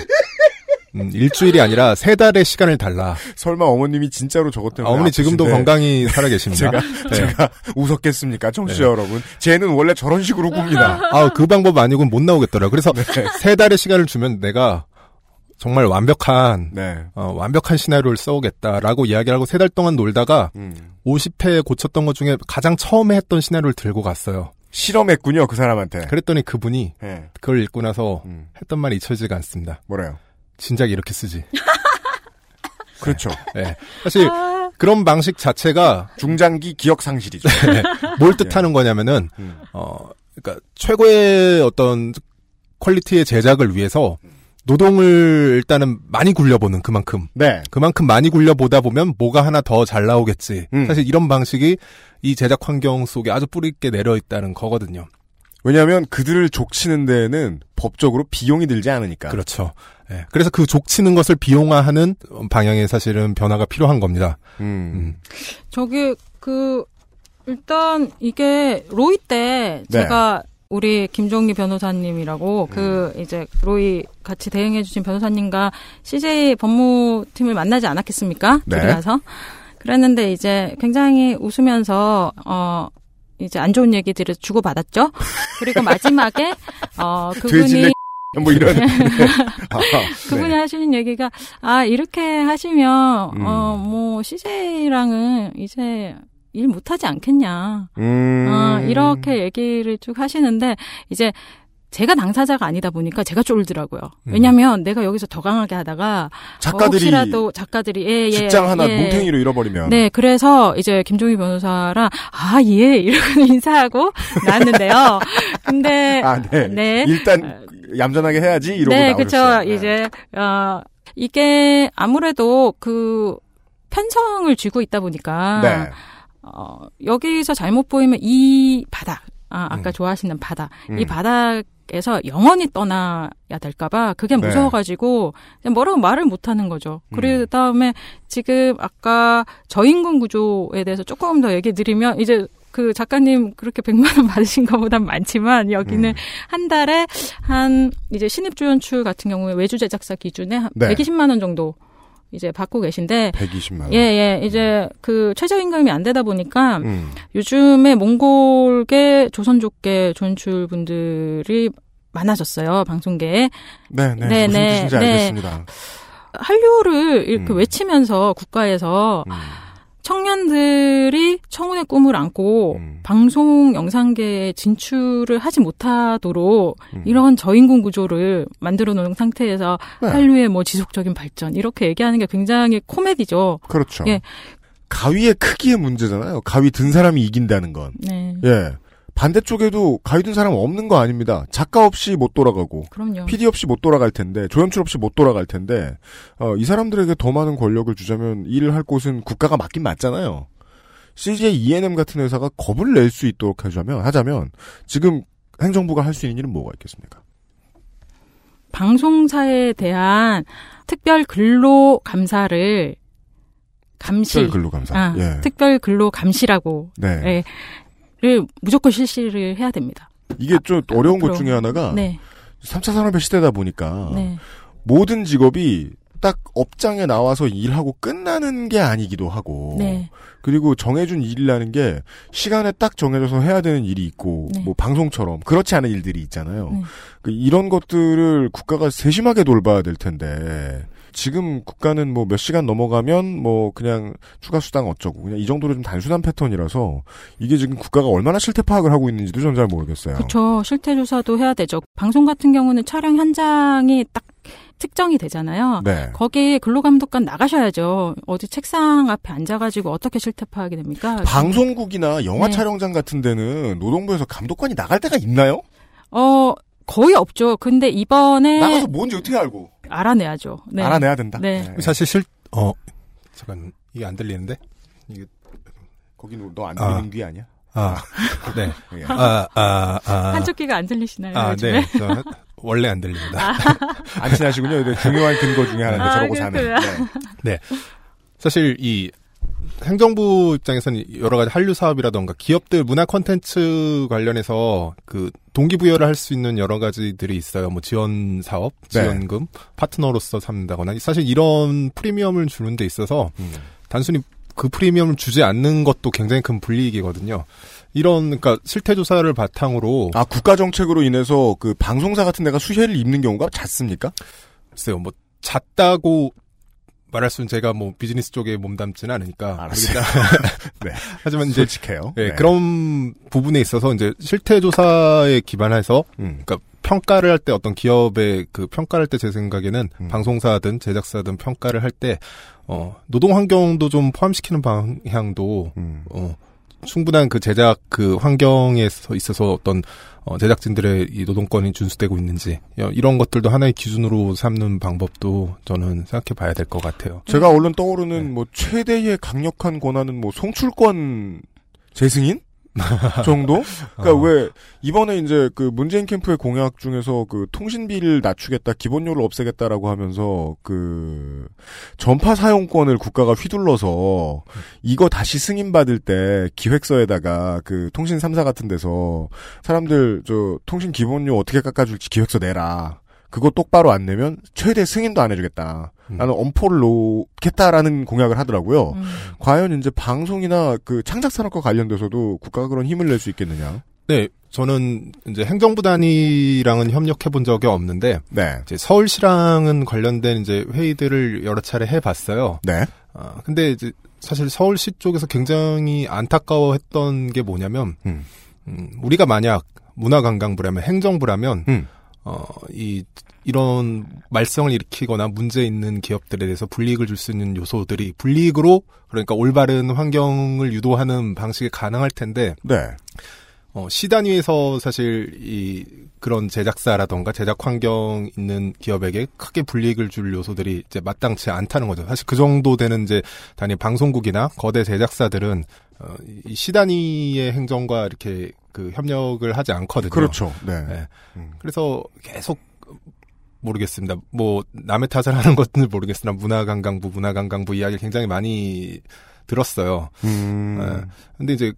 음, 일주일이 아니라 세 달의 시간을 달라. 설마 어머님이 진짜로 저것 때문에 어머니 지금도 아프신데 건강히 살아 계십니다. 제가 네. 제가 웃었겠습니까, 청취자 네. 여러분? 쟤는 원래 저런 식으로 꿉니다. 아, 그 방법 아니고는 못 나오겠더라고요. 그래서 세 달의 시간을 주면 내가 정말 완벽한 네. 어, 완벽한 시나리오를 써오겠다라고 이야기를 하고 세 달 동안 놀다가 음. 50회 고쳤던 것 중에 가장 처음에 했던 시나리오를 들고 갔어요. 실험했군요, 그 사람한테. 그랬더니 그분이 네. 그걸 읽고 나서 음. 했던 말이 잊혀지지가 않습니다. 뭐래요? 진작 이렇게 쓰지. [laughs] 그렇죠. 네. 사실 그런 방식 자체가 중장기 기억 상실이죠. 네. 뭘 뜻하는 거냐면은 음. 어 그러니까 최고의 어떤 퀄리티의 제작을 위해서 노동을 일단은 많이 굴려보는 그만큼 네. 그만큼 많이 굴려보다 보면 뭐가 하나 더 잘 나오겠지. 음. 사실 이런 방식이 이 제작 환경 속에 아주 뿌리 있게 내려 있다는 거거든요. 왜냐하면 그들을 족치는 데에는 법적으로 비용이 들지 않으니까. 그렇죠. 예. 그래서 그 족치는 것을 비용화하는 방향의 사실은 변화가 필요한 겁니다. 음. 저기 그 일단 이게 로이 때 네. 제가 우리 김종기 변호사님이라고 그 음. 이제 로이 같이 대행해주신 변호사님과 CJ 법무팀을 만나지 않았겠습니까? 네. 둘이 가서 그랬는데 이제 굉장히 웃으면서 어 이제 안 좋은 얘기들을 주고 받았죠. 그리고 마지막에 어 [laughs] 그분이 [laughs] 뭐 이런. [laughs] 네. 아, 그분이 네. 하시는 얘기가 아 이렇게 하시면 음. 어뭐 CJ랑은 이제 일 못하지 않겠냐. 음. 어, 이렇게 얘기를 쭉 하시는데 이제 제가 당사자가 아니다 보니까 제가 쫄더라고요. 왜냐하면 내가 여기서 더 강하게 하다가 음. 작가들이 혹시라도 작가들이 예, 예, 직장 하나 예. 뭉탱이로 잃어버리면. 네, 그래서 이제 김종희 변호사랑 아 예 이러고 [laughs] 인사하고 나왔는데요. 근데 아, 네. 일단 얌전하게 해야지 이러고 네, 나오셨어요. 그렇죠. 이제 어 이게 아무래도 그 편성을 쥐고 있다 보니까 네. 어 여기서 잘못 보이면 이 바닥 아 아까 좋아하시는 바닥 이 음. 바닥 에서 영원히 떠나야 될까봐 그게 네. 무서워가지고 그냥 뭐라고 말을 못하는 거죠. 음. 그리고 다음에 지금 아까 저임금 구조에 대해서 조금 더 얘기 드리면 이제 그 작가님 그렇게 100만 원 받으신 것보단 많지만 여기는 음. 한 달에 한 이제 신입 조연출 같은 경우에 외주 제작사 기준에 한 네. 120만 원 정도 이제 받고 계신데 120만 원. 예, 예. 이제 그 최저임금이 안 되다 보니까 음. 요즘에 몽골계 조선족계 조연출분들이 많아졌어요. 방송계에. 네, 네. 네, 무슨 네, 뜻인지 네. 알겠습니다. 한류를 이렇게 음. 외치면서 국가에서 청년들이 청운의 꿈을 안고 음. 방송 영상계에 진출을 하지 못하도록 음. 이런 저임금 구조를 만들어 놓은 상태에서 네. 한류의 뭐 지속적인 발전 이렇게 얘기하는 게 굉장히 코미디죠. 그렇죠. 예. 가위의 크기의 문제잖아요. 가위 든 사람이 이긴다는 건. 네. 예. 반대쪽에도 가위 든 사람 없는 거 아닙니다. 작가 없이 못 돌아가고. 그럼요. PD 없이 못 돌아갈 텐데, 조연출 없이 못 돌아갈 텐데, 어, 이 사람들에게 더 많은 권력을 주자면 일을 할 곳은 국가가 맞긴 맞잖아요. CJ ENM 같은 회사가 겁을 낼 수 있도록 하자면, 하자면, 지금 행정부가 할 수 있는 일은 뭐가 있겠습니까? 방송사에 대한 특별 근로 감사를 감시 특별 근로 감사. 아, 예. 특별 근로 감시라고 네. 를 무조건 실시를 해야 됩니다. 이게 좀 어려운 것 앞으로. 중에 하나가, 네. 3차 산업의 시대다 보니까, 네. 모든 직업이 딱 업장에 나와서 일하고 끝나는 게 아니기도 하고, 네. 그리고 정해준 일이라는 게 시간에 딱 정해져서 해야 되는 일이 있고, 네. 뭐 방송처럼 그렇지 않은 일들이 있잖아요. 네. 그 이런 것들을 국가가 세심하게 돌봐야 될 텐데, 지금 국가는 뭐 몇 시간 넘어가면 뭐 그냥 추가 수당 어쩌고 그냥 이 정도로 좀 단순한 패턴이라서 이게 지금 국가가 얼마나 실태 파악을 하고 있는지도 전 잘 모르겠어요. 그렇죠. 실태 조사도 해야 되죠. 방송 같은 경우는 촬영 현장이 딱 특정이 되잖아요. 네. 거기 근로감독관 나가셔야죠. 어디 책상 앞에 앉아가지고 어떻게 실태파하게 됩니까? 방송국이나 영화 네. 촬영장 같은 데는 노동부에서 감독관이 나갈 때가 있나요? 어 거의 없죠. 근데 이번에 나가서 뭔지 어떻게 알고? 알아내야죠. 네. 알아내야 된다. 네. 사실 실, 어, 잠깐, 이게 안 들리는데? 이게, 거기는 너안 아. 들리는 귀 아니야? 아, [laughs] 네. 예. 아, 아, 아. 한쪽 귀가 안 들리시나요? 아, 요즘에? 네. 저 원래 안 들립니다. 안 친하시군요. 중요한 근거 중에 하나인데 아, 저러고 사는. 그렇구나. 네. 네. 사실 이 행정부 입장에서는 여러 가지 한류 사업이라던가 기업들 문화 콘텐츠 관련해서 그 동기부여를 할 수 있는 여러 가지들이 있어요. 뭐 지원 사업, 네. 지원금, 파트너로서 삼는다거나 사실 이런 프리미엄을 주는 데 있어서 음. 단순히 그 프리미엄을 주지 않는 것도 굉장히 큰 불이익이거든요. 이런 그러니까 실태 조사를 바탕으로 아 국가 정책으로 인해서 그 방송사 같은 데가 수혜를 입는 경우가 잦습니까? 글쎄요, 뭐 잤다고 말할 수는 제가 뭐 비즈니스 쪽에 몸담지는 않으니까. 모르겠다. [laughs] 네. 하지만 이제 솔직해요. 네, 네. 그런 부분에 있어서 이제 실태 조사에 기반해서 음. 그러니까 평가를 할 때 어떤 기업의 그 평가를 할 때 제 생각에는 음. 방송사든 제작사든 평가를 할 때 어, 노동 환경도 좀 포함시키는 방향도 음. 어, 충분한 그 제작 그 환경에서 있어서 어떤 어, 제작진들의 이 노동권이 준수되고 있는지 어, 이런 것들도 하나의 기준으로 삼는 방법도 저는 생각해 봐야 될 것 같아요. 제가 얼른 떠오르는 뭐 최대의 강력한 권한은 뭐 송출권 재승인 [laughs] 정도? 그러니까 어. 왜 이번에 이제 그 문재인 캠프의 공약 중에서 그 통신비를 낮추겠다, 기본료를 없애겠다라고 하면서 그 전파 사용권을 국가가 휘둘러서 이거 다시 승인 받을 때 기획서에다가 그 통신 3사 같은 데서 사람들 저 통신 기본료 어떻게 깎아줄지 기획서 내라. 그거 똑바로 안 내면 최대 승인도 안 해주겠다. 나는 엄포를 놓겠다라는 공약을 하더라고요. 음. 과연 이제 방송이나 그 창작 산업과 관련돼서도 국가가 그런 힘을 낼 수 있겠느냐? 네, 저는 이제 행정부 단위랑은 협력해 본 적이 없는데 네. 이제 서울시랑은 관련된 이제 회의들을 여러 차례 해봤어요. 네. 아, 근데 이제 사실 서울시 쪽에서 굉장히 안타까워했던 게 뭐냐면 음. 음, 우리가 만약 문화관광부라면 행정부라면 음. 어, 이 이런 말썽을 일으키거나 문제 있는 기업들에 대해서 불이익을 줄 수 있는 요소들이 불이익으로 그러니까 올바른 환경을 유도하는 방식이 가능할 텐데 네. 어, 시 단위에서 사실 이 그런 제작사라던가 제작 환경 있는 기업에게 크게 불이익을 줄 요소들이 이제 마땅치 않다는 거죠. 사실 그 정도 되는 이제 단위 방송국이나 거대 제작사들은 어, 이시 단위의 행정과 이렇게 그 협력을 하지 않거든요. 그렇죠. 네. 네. 그래서 계속 모르겠습니다. 뭐 남의 탓을 하는 것은 모르겠으나 문화관광부, 문화관광부 이야기를 굉장히 많이 들었어요. 음. 네. 근데 이제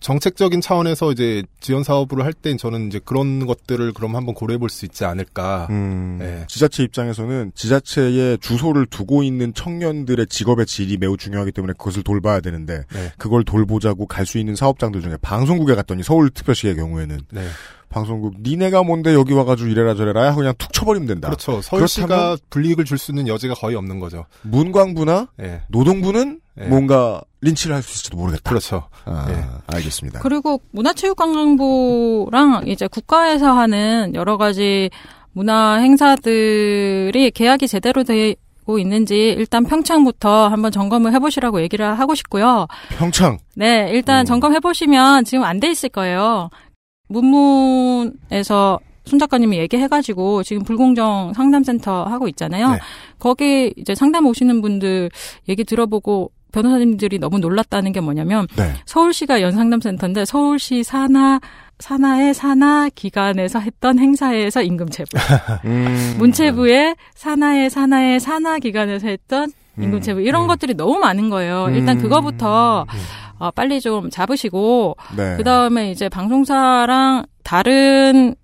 정책적인 차원에서 이제 지원 사업으로 할땐 저는 이제 그런 것들을 그럼 한번 고려해 볼 수 있지 않을까. 음. 네. 지자체 입장에서는 지자체에 주소를 두고 있는 청년들의 직업의 질이 매우 중요하기 때문에 그것을 돌봐야 되는데 네. 그걸 돌보자고 갈 수 있는 사업장들 중에 방송국에 갔더니 서울특별시의 경우에는 네. 방송국 니네가 뭔데 여기 와가지고 이래라 저래라 그냥 툭 쳐버리면 된다. 그렇죠. 서울시가 불이익을 줄 수 있는 여지가 거의 없는 거죠. 문광부나 네. 노동부는 네. 뭔가 린치를 할 수 있을지도 모르겠다. 그렇죠. 아, 네. 알겠습니다. 그리고 문화체육관광부랑 이제 국가에서 하는 여러 가지 문화 행사들이 계약이 제대로 되고 있는지 일단 평창부터 한번 점검을 해보시라고 얘기를 하고 싶고요. 평창. 네, 일단 점검해 보시면 지금 안 돼 있을 거예요. 문문에서 손 작가님이 얘기해가지고 지금 불공정 상담센터 하고 있잖아요. 네. 거기 이제 상담 오시는 분들 얘기 들어보고 변호사님들이 너무 놀랐다는 게 뭐냐면 네. 서울시가 연상담센터인데 서울시 산하 산하의 산하 기관에서 했던 행사에서 임금 체불. [laughs] 음. 문체부의 산하의 산하의 산하 기관에서 했던 임금 음. 체불. 이런 것들이 너무 많은 거예요. 일단 음. 그거부터 어, 빨리 좀 잡으시고 네. 그 다음에 이제 방송사랑 다른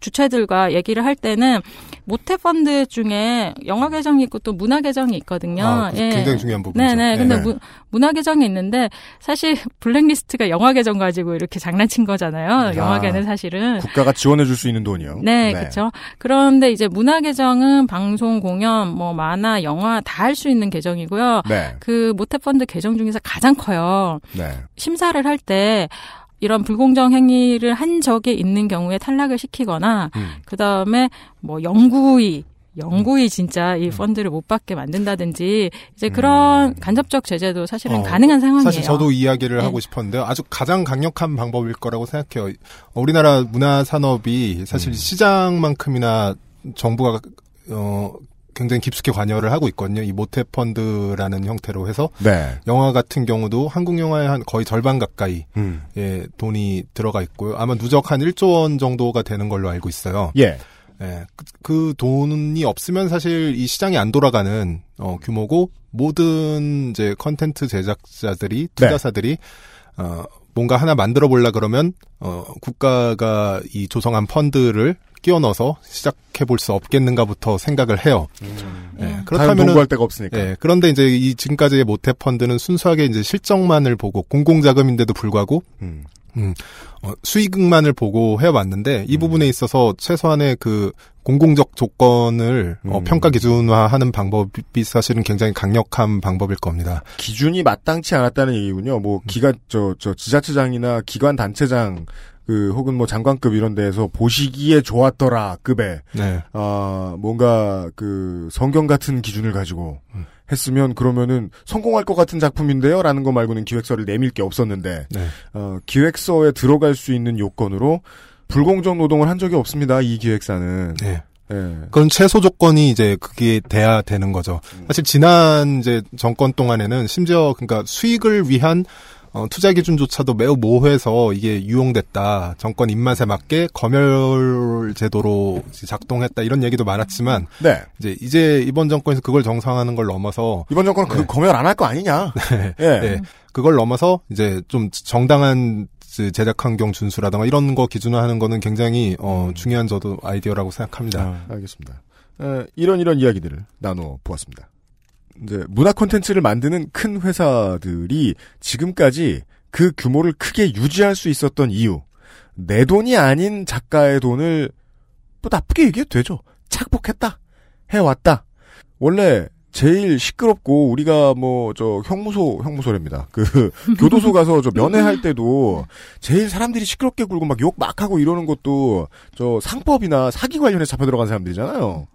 주체들과 얘기를 할 때는 모태 펀드 중에 영화 계정이 있고 또 문화 계정이 있거든요. 아, 그 굉장히 중요한 부분이죠. 네네. 근데 네. 무- 문화 계정이 있는데 사실 블랙리스트가 영화 계정 가지고 이렇게 장난친 거잖아요. 영화계는 사실은. 국가가 지원해 줄 수 있는 돈이요. 네, 그렇죠. 그런데 이제 문화 계정은 방송, 공연, 뭐 만화, 영화 다 할 수 있는 계정이고요. 네. 그 모태 펀드 계정 중에서 가장 커요. 네. 심사를 할때 이런 불공정 행위를 한 적이 있는 경우에 탈락을 시키거나 음. 그 다음에 뭐 영구히 영구히 진짜 이 펀드를 못 받게 만든다든지 이제 그런 간접적 제재도 사실은 가능한 상황이에요. 어, 사실 저도 이야기를 네. 하고 싶었는데 아주 가장 강력한 방법일 거라고 생각해요. 우리나라 문화 산업이 사실 시장만큼이나 정부가 어 굉장히 깊숙이 관여를 하고 있거든요. 이 모태 펀드라는 형태로 해서 네. 영화 같은 경우도 한국 영화의 한 거의 절반 가까이 음. 예, 돈이 들어가 있고요. 아마 누적 한 1조 원 정도가 되는 걸로 알고 있어요. 예. 예, 그, 그 돈이 없으면 사실 이 시장이 안 돌아가는 어, 규모고 모든 이제 컨텐츠 제작자들이 투자사들이 어, 뭔가 하나 만들어 보려 그러면 어, 국가가 이 조성한 펀드를 끼워 넣어서 시작해 볼 수 없겠는가부터 생각을 해요. 예, 다른 그렇다면 농구할 데가 없으니까. 예, 그런데 이제 이 지금까지의 모태 펀드는 순수하게 이제 실적만을 보고 공공 자금인데도 불구하고 음. 음, 어, 수익만을 보고 해왔는데 이 부분에 있어서 최소한의 그 공공적 조건을 어, 평가 기준화하는 방법이 사실은 굉장히 강력한 방법일 겁니다. 기준이 마땅치 않았다는 얘기군요. 뭐 기관 저저 지자체장이나 기관 단체장 그 혹은 뭐 장관급 이런 데에서 보시기에 좋았더라 급에 네. 아 뭔가 그 성경 같은 기준을 가지고 했으면 그러면은 성공할 것 같은 작품인데요라는 거 말고는 기획서를 내밀 게 없었는데 네. 어, 기획서에 들어갈 수 있는 요건으로 불공정 노동을 한 적이 없습니다. 이 기획사는. 네. 예. 그런 최소 조건이 이제 그게 돼야 되는 거죠. 사실 지난 이제 정권 동안에는 심지어 그러니까 수익을 위한 어, 투자 기준조차도 매우 모호해서 이게 유용됐다. 정권 입맛에 맞게 검열 제도로 작동했다. 이런 얘기도 많았지만 네. 이제 이제 이번 정권에서 그걸 정상화하는 걸 넘어서 이번 정권은 그 검열 안 할 거 아니냐? [laughs] 네. 예. 네. 그걸 넘어서 이제 좀 정당한 제작 환경 준수라든가 이런 거 기준화하는 거는 굉장히 어, 중요한 저도 아이디어라고 생각합니다. 아, 알겠습니다. 에, 이런 이런 이야기들을 나눠 보았습니다. 이제 문화 콘텐츠를 만드는 큰 회사들이 지금까지 그 규모를 크게 유지할 수 있었던 이유. 내 돈이 아닌 작가의 돈을 뭐 나쁘게 얘기해도 되죠. 착복했다. 해왔다. 원래 제일 시끄럽고 우리가 뭐 저 형무소 형무소랍니다. 그 [laughs] 교도소 가서 저 면회할 때도 제일 사람들이 시끄럽게 굴고 막 욕 막 하고 이러는 것도 저 상법이나 사기 관련해서 잡혀 들어간 사람들이잖아요.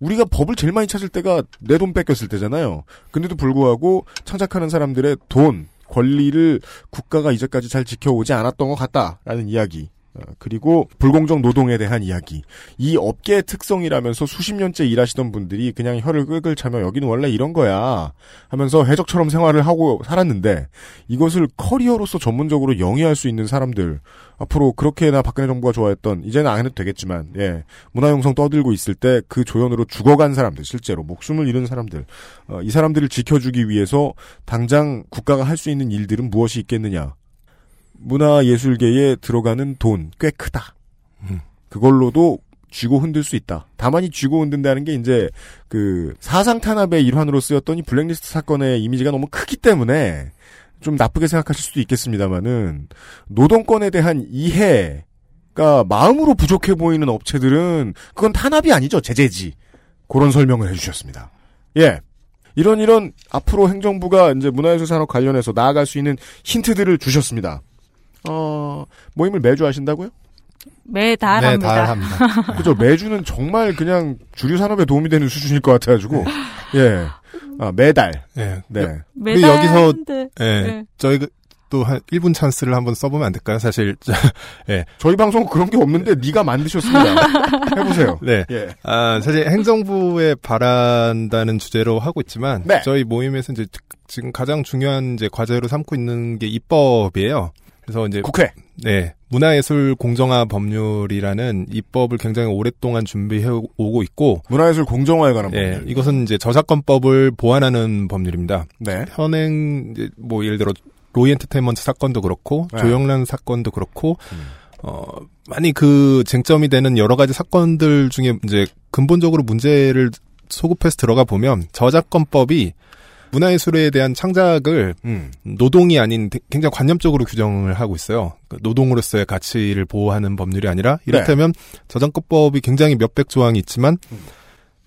우리가 법을 제일 많이 찾을 때가 내 돈 뺏겼을 때잖아요. 근데도 불구하고 창작하는 사람들의 돈, 권리를 국가가 이제까지 잘 지켜오지 않았던 것 같다라는 이야기. 어, 그리고 불공정 노동에 대한 이야기. 이 업계의 특성이라면서 수십 년째 일하시던 분들이 그냥 혀를 끌끌 차며 여기는 원래 이런 거야 하면서 해적처럼 생활을 하고 살았는데 이것을 커리어로서 전문적으로 영위할 수 있는 사람들 앞으로 그렇게나 박근혜 정부가 좋아했던 이제는 안 해도 되겠지만 예 문화용성 떠들고 있을 때 그 조연으로 죽어간 사람들 실제로 목숨을 잃은 사람들 어, 이 사람들을 지켜주기 위해서 당장 국가가 할 수 있는 일들은 무엇이 있겠느냐 문화예술계에 들어가는 돈 꽤 크다. 그걸로도 쥐고 흔들 수 있다. 다만 이 쥐고 흔든다는 게 이제 그 사상 탄압의 일환으로 쓰였던 이 블랙리스트 사건의 이미지가 너무 크기 때문에 좀 나쁘게 생각하실 수도 있겠습니다만은 노동권에 대한 이해가 마음으로 부족해 보이는 업체들은 그건 탄압이 아니죠. 제재지. 그런 설명을 해주셨습니다. 예. 이런 이런 앞으로 행정부가 이제 문화예술 산업 관련해서 나아갈 수 있는 힌트들을 주셨습니다. 어, 모임을 매주 하신다고요? 매달 네, 합니다. [laughs] 그죠. 매주는 정말 그냥 주류 산업에 도움이 되는 수준일 것 같아가지고. 예. 아, 매달. 네. 네. 우리 여기서 매달인데, 예. 네. 저희가 또한 1분 찬스를 한번 써보면 안 될까요? 사실 [laughs] 예. 저희 방송은 그런 게 없는데 네가 만드셨습니다. [laughs] 해보세요. 네. 예. 아, 사실 행정부에 바란다는 주제로 하고 있지만 네. 저희 모임에서 이제 지금 가장 중요한 이제 과제로 삼고 있는 게 입법이에요. 그래서 이제 국회. 네. 문화예술 공정화 법률이라는 입법을 굉장히 오랫동안 준비해 오고 있고 문화예술 공정화에 관한 예, 법률. 이것은 이제 저작권법을 보완하는 법률입니다. 네. 현행 이제 뭐 예를 들어 로이 엔터테인먼트 사건도 그렇고 네. 조영란 사건도 그렇고 어 많이 그 쟁점이 되는 여러 가지 사건들 중에 이제 근본적으로 문제를 소급해서 들어가 보면 저작권법이 문화예술에 대한 창작을 음. 노동이 아닌 되- 굉장히 관념적으로 규정을 하고 있어요. 그 노동으로서의 가치를 보호하는 법률이 아니라 이를테면 저작권법이 굉장히 몇백 조항이 있지만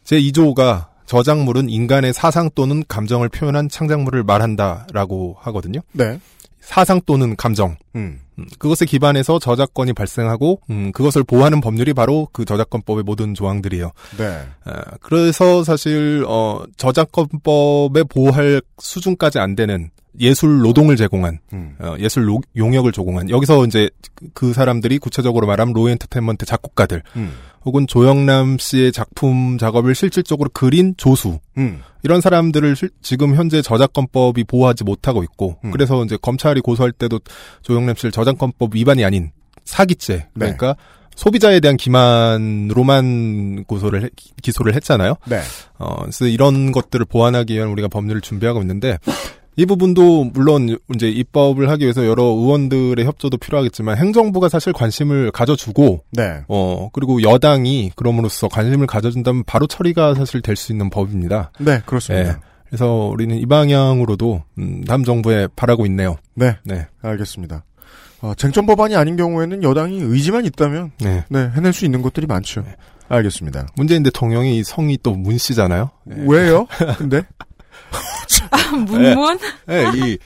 제 2조가 저작물은 인간의 사상 또는 감정을 표현한 창작물을 말한다라고 하거든요. 네. 사상 또는 감정. 음. 음, 그것에 기반해서 저작권이 발생하고 음, 그것을 보호하는 법률이 바로 그 저작권법의 모든 조항들이에요. 네. 아, 그래서 사실 어, 저작권법에 보호할 수준까지 안 되는 예술 노동을 제공한 음. 어, 예술 로- 용역을 제공한 여기서 이제 그- 그 사람들이 구체적으로 말하면 로이 엔터테인먼트 작곡가들 음. 혹은 조영남 씨의 작품 작업을 실질적으로 그린 조수 음. 이런 사람들을 실- 지금 현재 저작권법이 보호하지 못하고 있고 음. 그래서 이제 검찰이 고소할 때도 조영남 씨를 저작권법 위반이 아닌 사기죄 네. 그러니까 소비자에 대한 기만으로만 고소를 해- 기소를 했잖아요. 네. 어, 그래서 이런 것들을 보완하기 위한 우리가 법률을 준비하고 있는데 이 부분도 물론 이제 입법을 하기 위해서 여러 의원들의 협조도 필요하겠지만 행정부가 사실 관심을 가져주고 네. 어 그리고 여당이 그럼으로써 관심을 가져준다면 바로 처리가 사실 될 수 있는 법입니다. 네, 그렇습니다. 예. 그래서 우리는 이 방향으로도 음, 다음 정부에 바라고 있네요. 네. 네. 알겠습니다. 어, 쟁점 법안이 아닌 경우에는 여당이 의지만 있다면 네. 네, 해낼 수 있는 것들이 많죠. 알겠습니다. 문재인 대통령이 성이 또 문 씨잖아요. 왜요? 근데 [laughs] 문문? 네, 이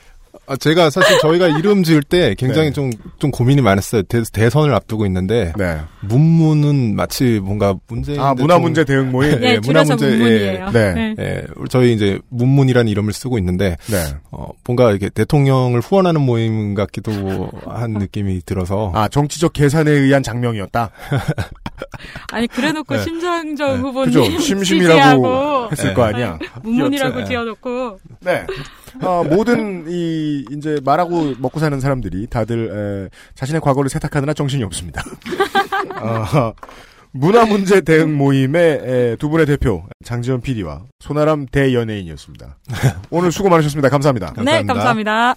아, 제가 사실 저희가 이름 지을 때 굉장히 네. 좀, 좀 고민이 많았어요. 대, 대선을 앞두고 있는데. 네. 문문은 마치 뭔가 문재인. 아, 문화 문제 대응 모임? [laughs] 네, 줄여서 문문이에요. 네. 네. 예, 저희 이제 문문이라는 이름을 쓰고 있는데. 네. 어, 뭔가 이렇게 대통령을 후원하는 모임 같기도 한 [laughs] 느낌이 들어서. 아, 정치적 계산에 의한 장명이었다. [laughs] 아니 그래놓고 네. 심상정 후보님 그죠? 심심이라고 했을 거 아니야. 문문이라고 네. 지어놓고 네. 아, 모든 이 이제 말하고 먹고 사는 사람들이 다들 에, 자신의 과거를 세탁하느라 정신이 없습니다. [laughs] 어, 문화 문제 대응 모임의 에, 두 분의 대표 장지현 PD와 손아람 대연예인이었습니다. 오늘 수고 많으셨습니다. 감사합니다. 네 감사합니다.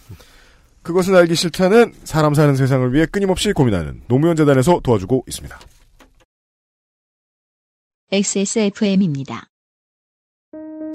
그것은 알기 싫다는 사람 사는 세상을 위해 끊임없이 고민하는 노무현 재단에서 도와주고 있습니다. XSFM입니다.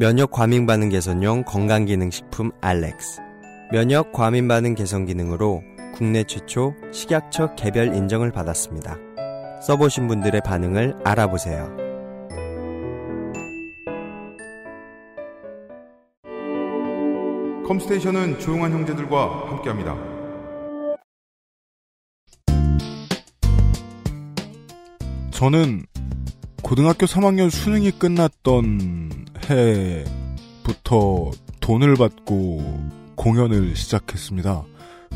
면역 과민 반응 개선용 건강 기능 식품 알렉스. 면역 과민 반응 개선 기능으로 국내 최초 식약처 개별 인정을 받았습니다. 써보신 분들의 반응을 알아보세요. 컴스테이션은 조용한 형제들과 함께합니다. 저는 고등학교 3학년 수능이 끝났던 해부터 돈을 받고 공연을 시작했습니다.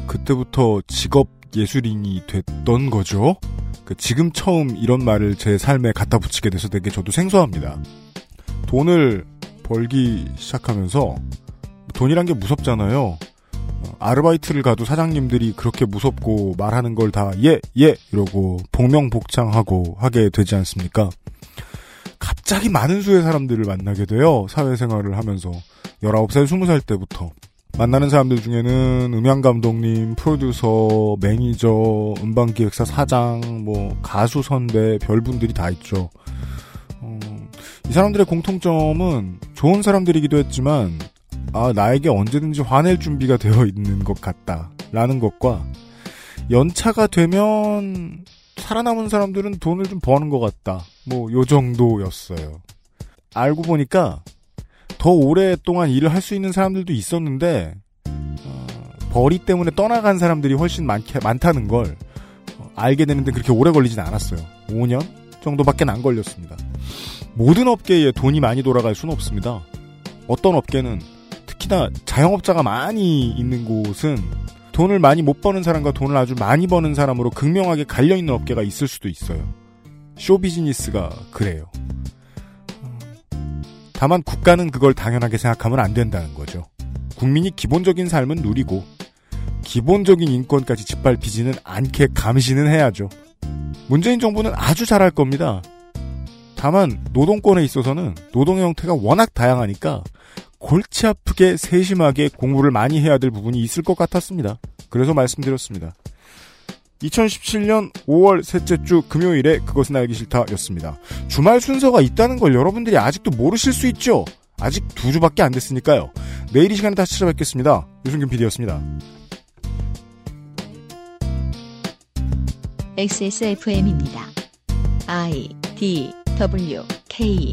그때부터 직업 예술인이 됐던 거죠. 그 지금 처음 이런 말을 제 삶에 갖다 붙이게 돼서 되게 저도 생소합니다. 돈을 벌기 시작하면서 돈이란 게 무섭잖아요. 어, 아르바이트를 가도 사장님들이 그렇게 무섭고 말하는 걸 다 예, 예 이러고 복명복창하고 하게 되지 않습니까? 갑자기 많은 수의 사람들을 만나게 돼요. 사회생활을 하면서 19살, 20살 때부터. 만나는 사람들 중에는 음향 감독님, 프로듀서, 매니저, 음반 기획사 사장, 뭐 가수 선배, 별 분들이 다 있죠. 어, 이 사람들의 공통점은 좋은 사람들이기도 했지만 아 나에게 언제든지 화낼 준비가 되어 있는 것 같다라는 것과 연차가 되면 살아남은 사람들은 돈을 좀 버는 것 같다. 뭐 요 정도였어요. 알고 보니까 더 오랫동안 일을 할 수 있는 사람들도 있었는데 어, 벌이 때문에 떠나간 사람들이 훨씬 많, 많다는 걸 어, 알게 되는데 그렇게 오래 걸리진 않았어요. 5년 정도밖에 안 걸렸습니다. 모든 업계에 돈이 많이 돌아갈 수는 없습니다. 어떤 업계는 특히나 자영업자가 많이 있는 곳은 돈을 많이 못 버는 사람과 돈을 아주 많이 버는 사람으로 극명하게 갈려 있는 업계가 있을 수도 있어요. 쇼 비즈니스가 그래요. 다만 국가는 그걸 당연하게 생각하면 안 된다는 거죠. 국민이 기본적인 삶은 누리고 기본적인 인권까지 짓밟히지는 않게 감시는 해야죠. 문재인 정부는 아주 잘할 겁니다. 다만 노동권에 있어서는 노동의 형태가 워낙 다양하니까 골치 아프게 세심하게 공부를 많이 해야 될 부분이 있을 것 같았습니다. 그래서 말씀드렸습니다. 2017년 5월 셋째 주 금요일에 그것은 알기 싫다였습니다. 주말 순서가 있다는 걸 여러분들이 아직도 모르실 수 있죠? 아직 두 주밖에 안 됐으니까요. 내일 이 시간에 다시 찾아뵙겠습니다. 유승균 PD였습니다. XSFM입니다. I D W K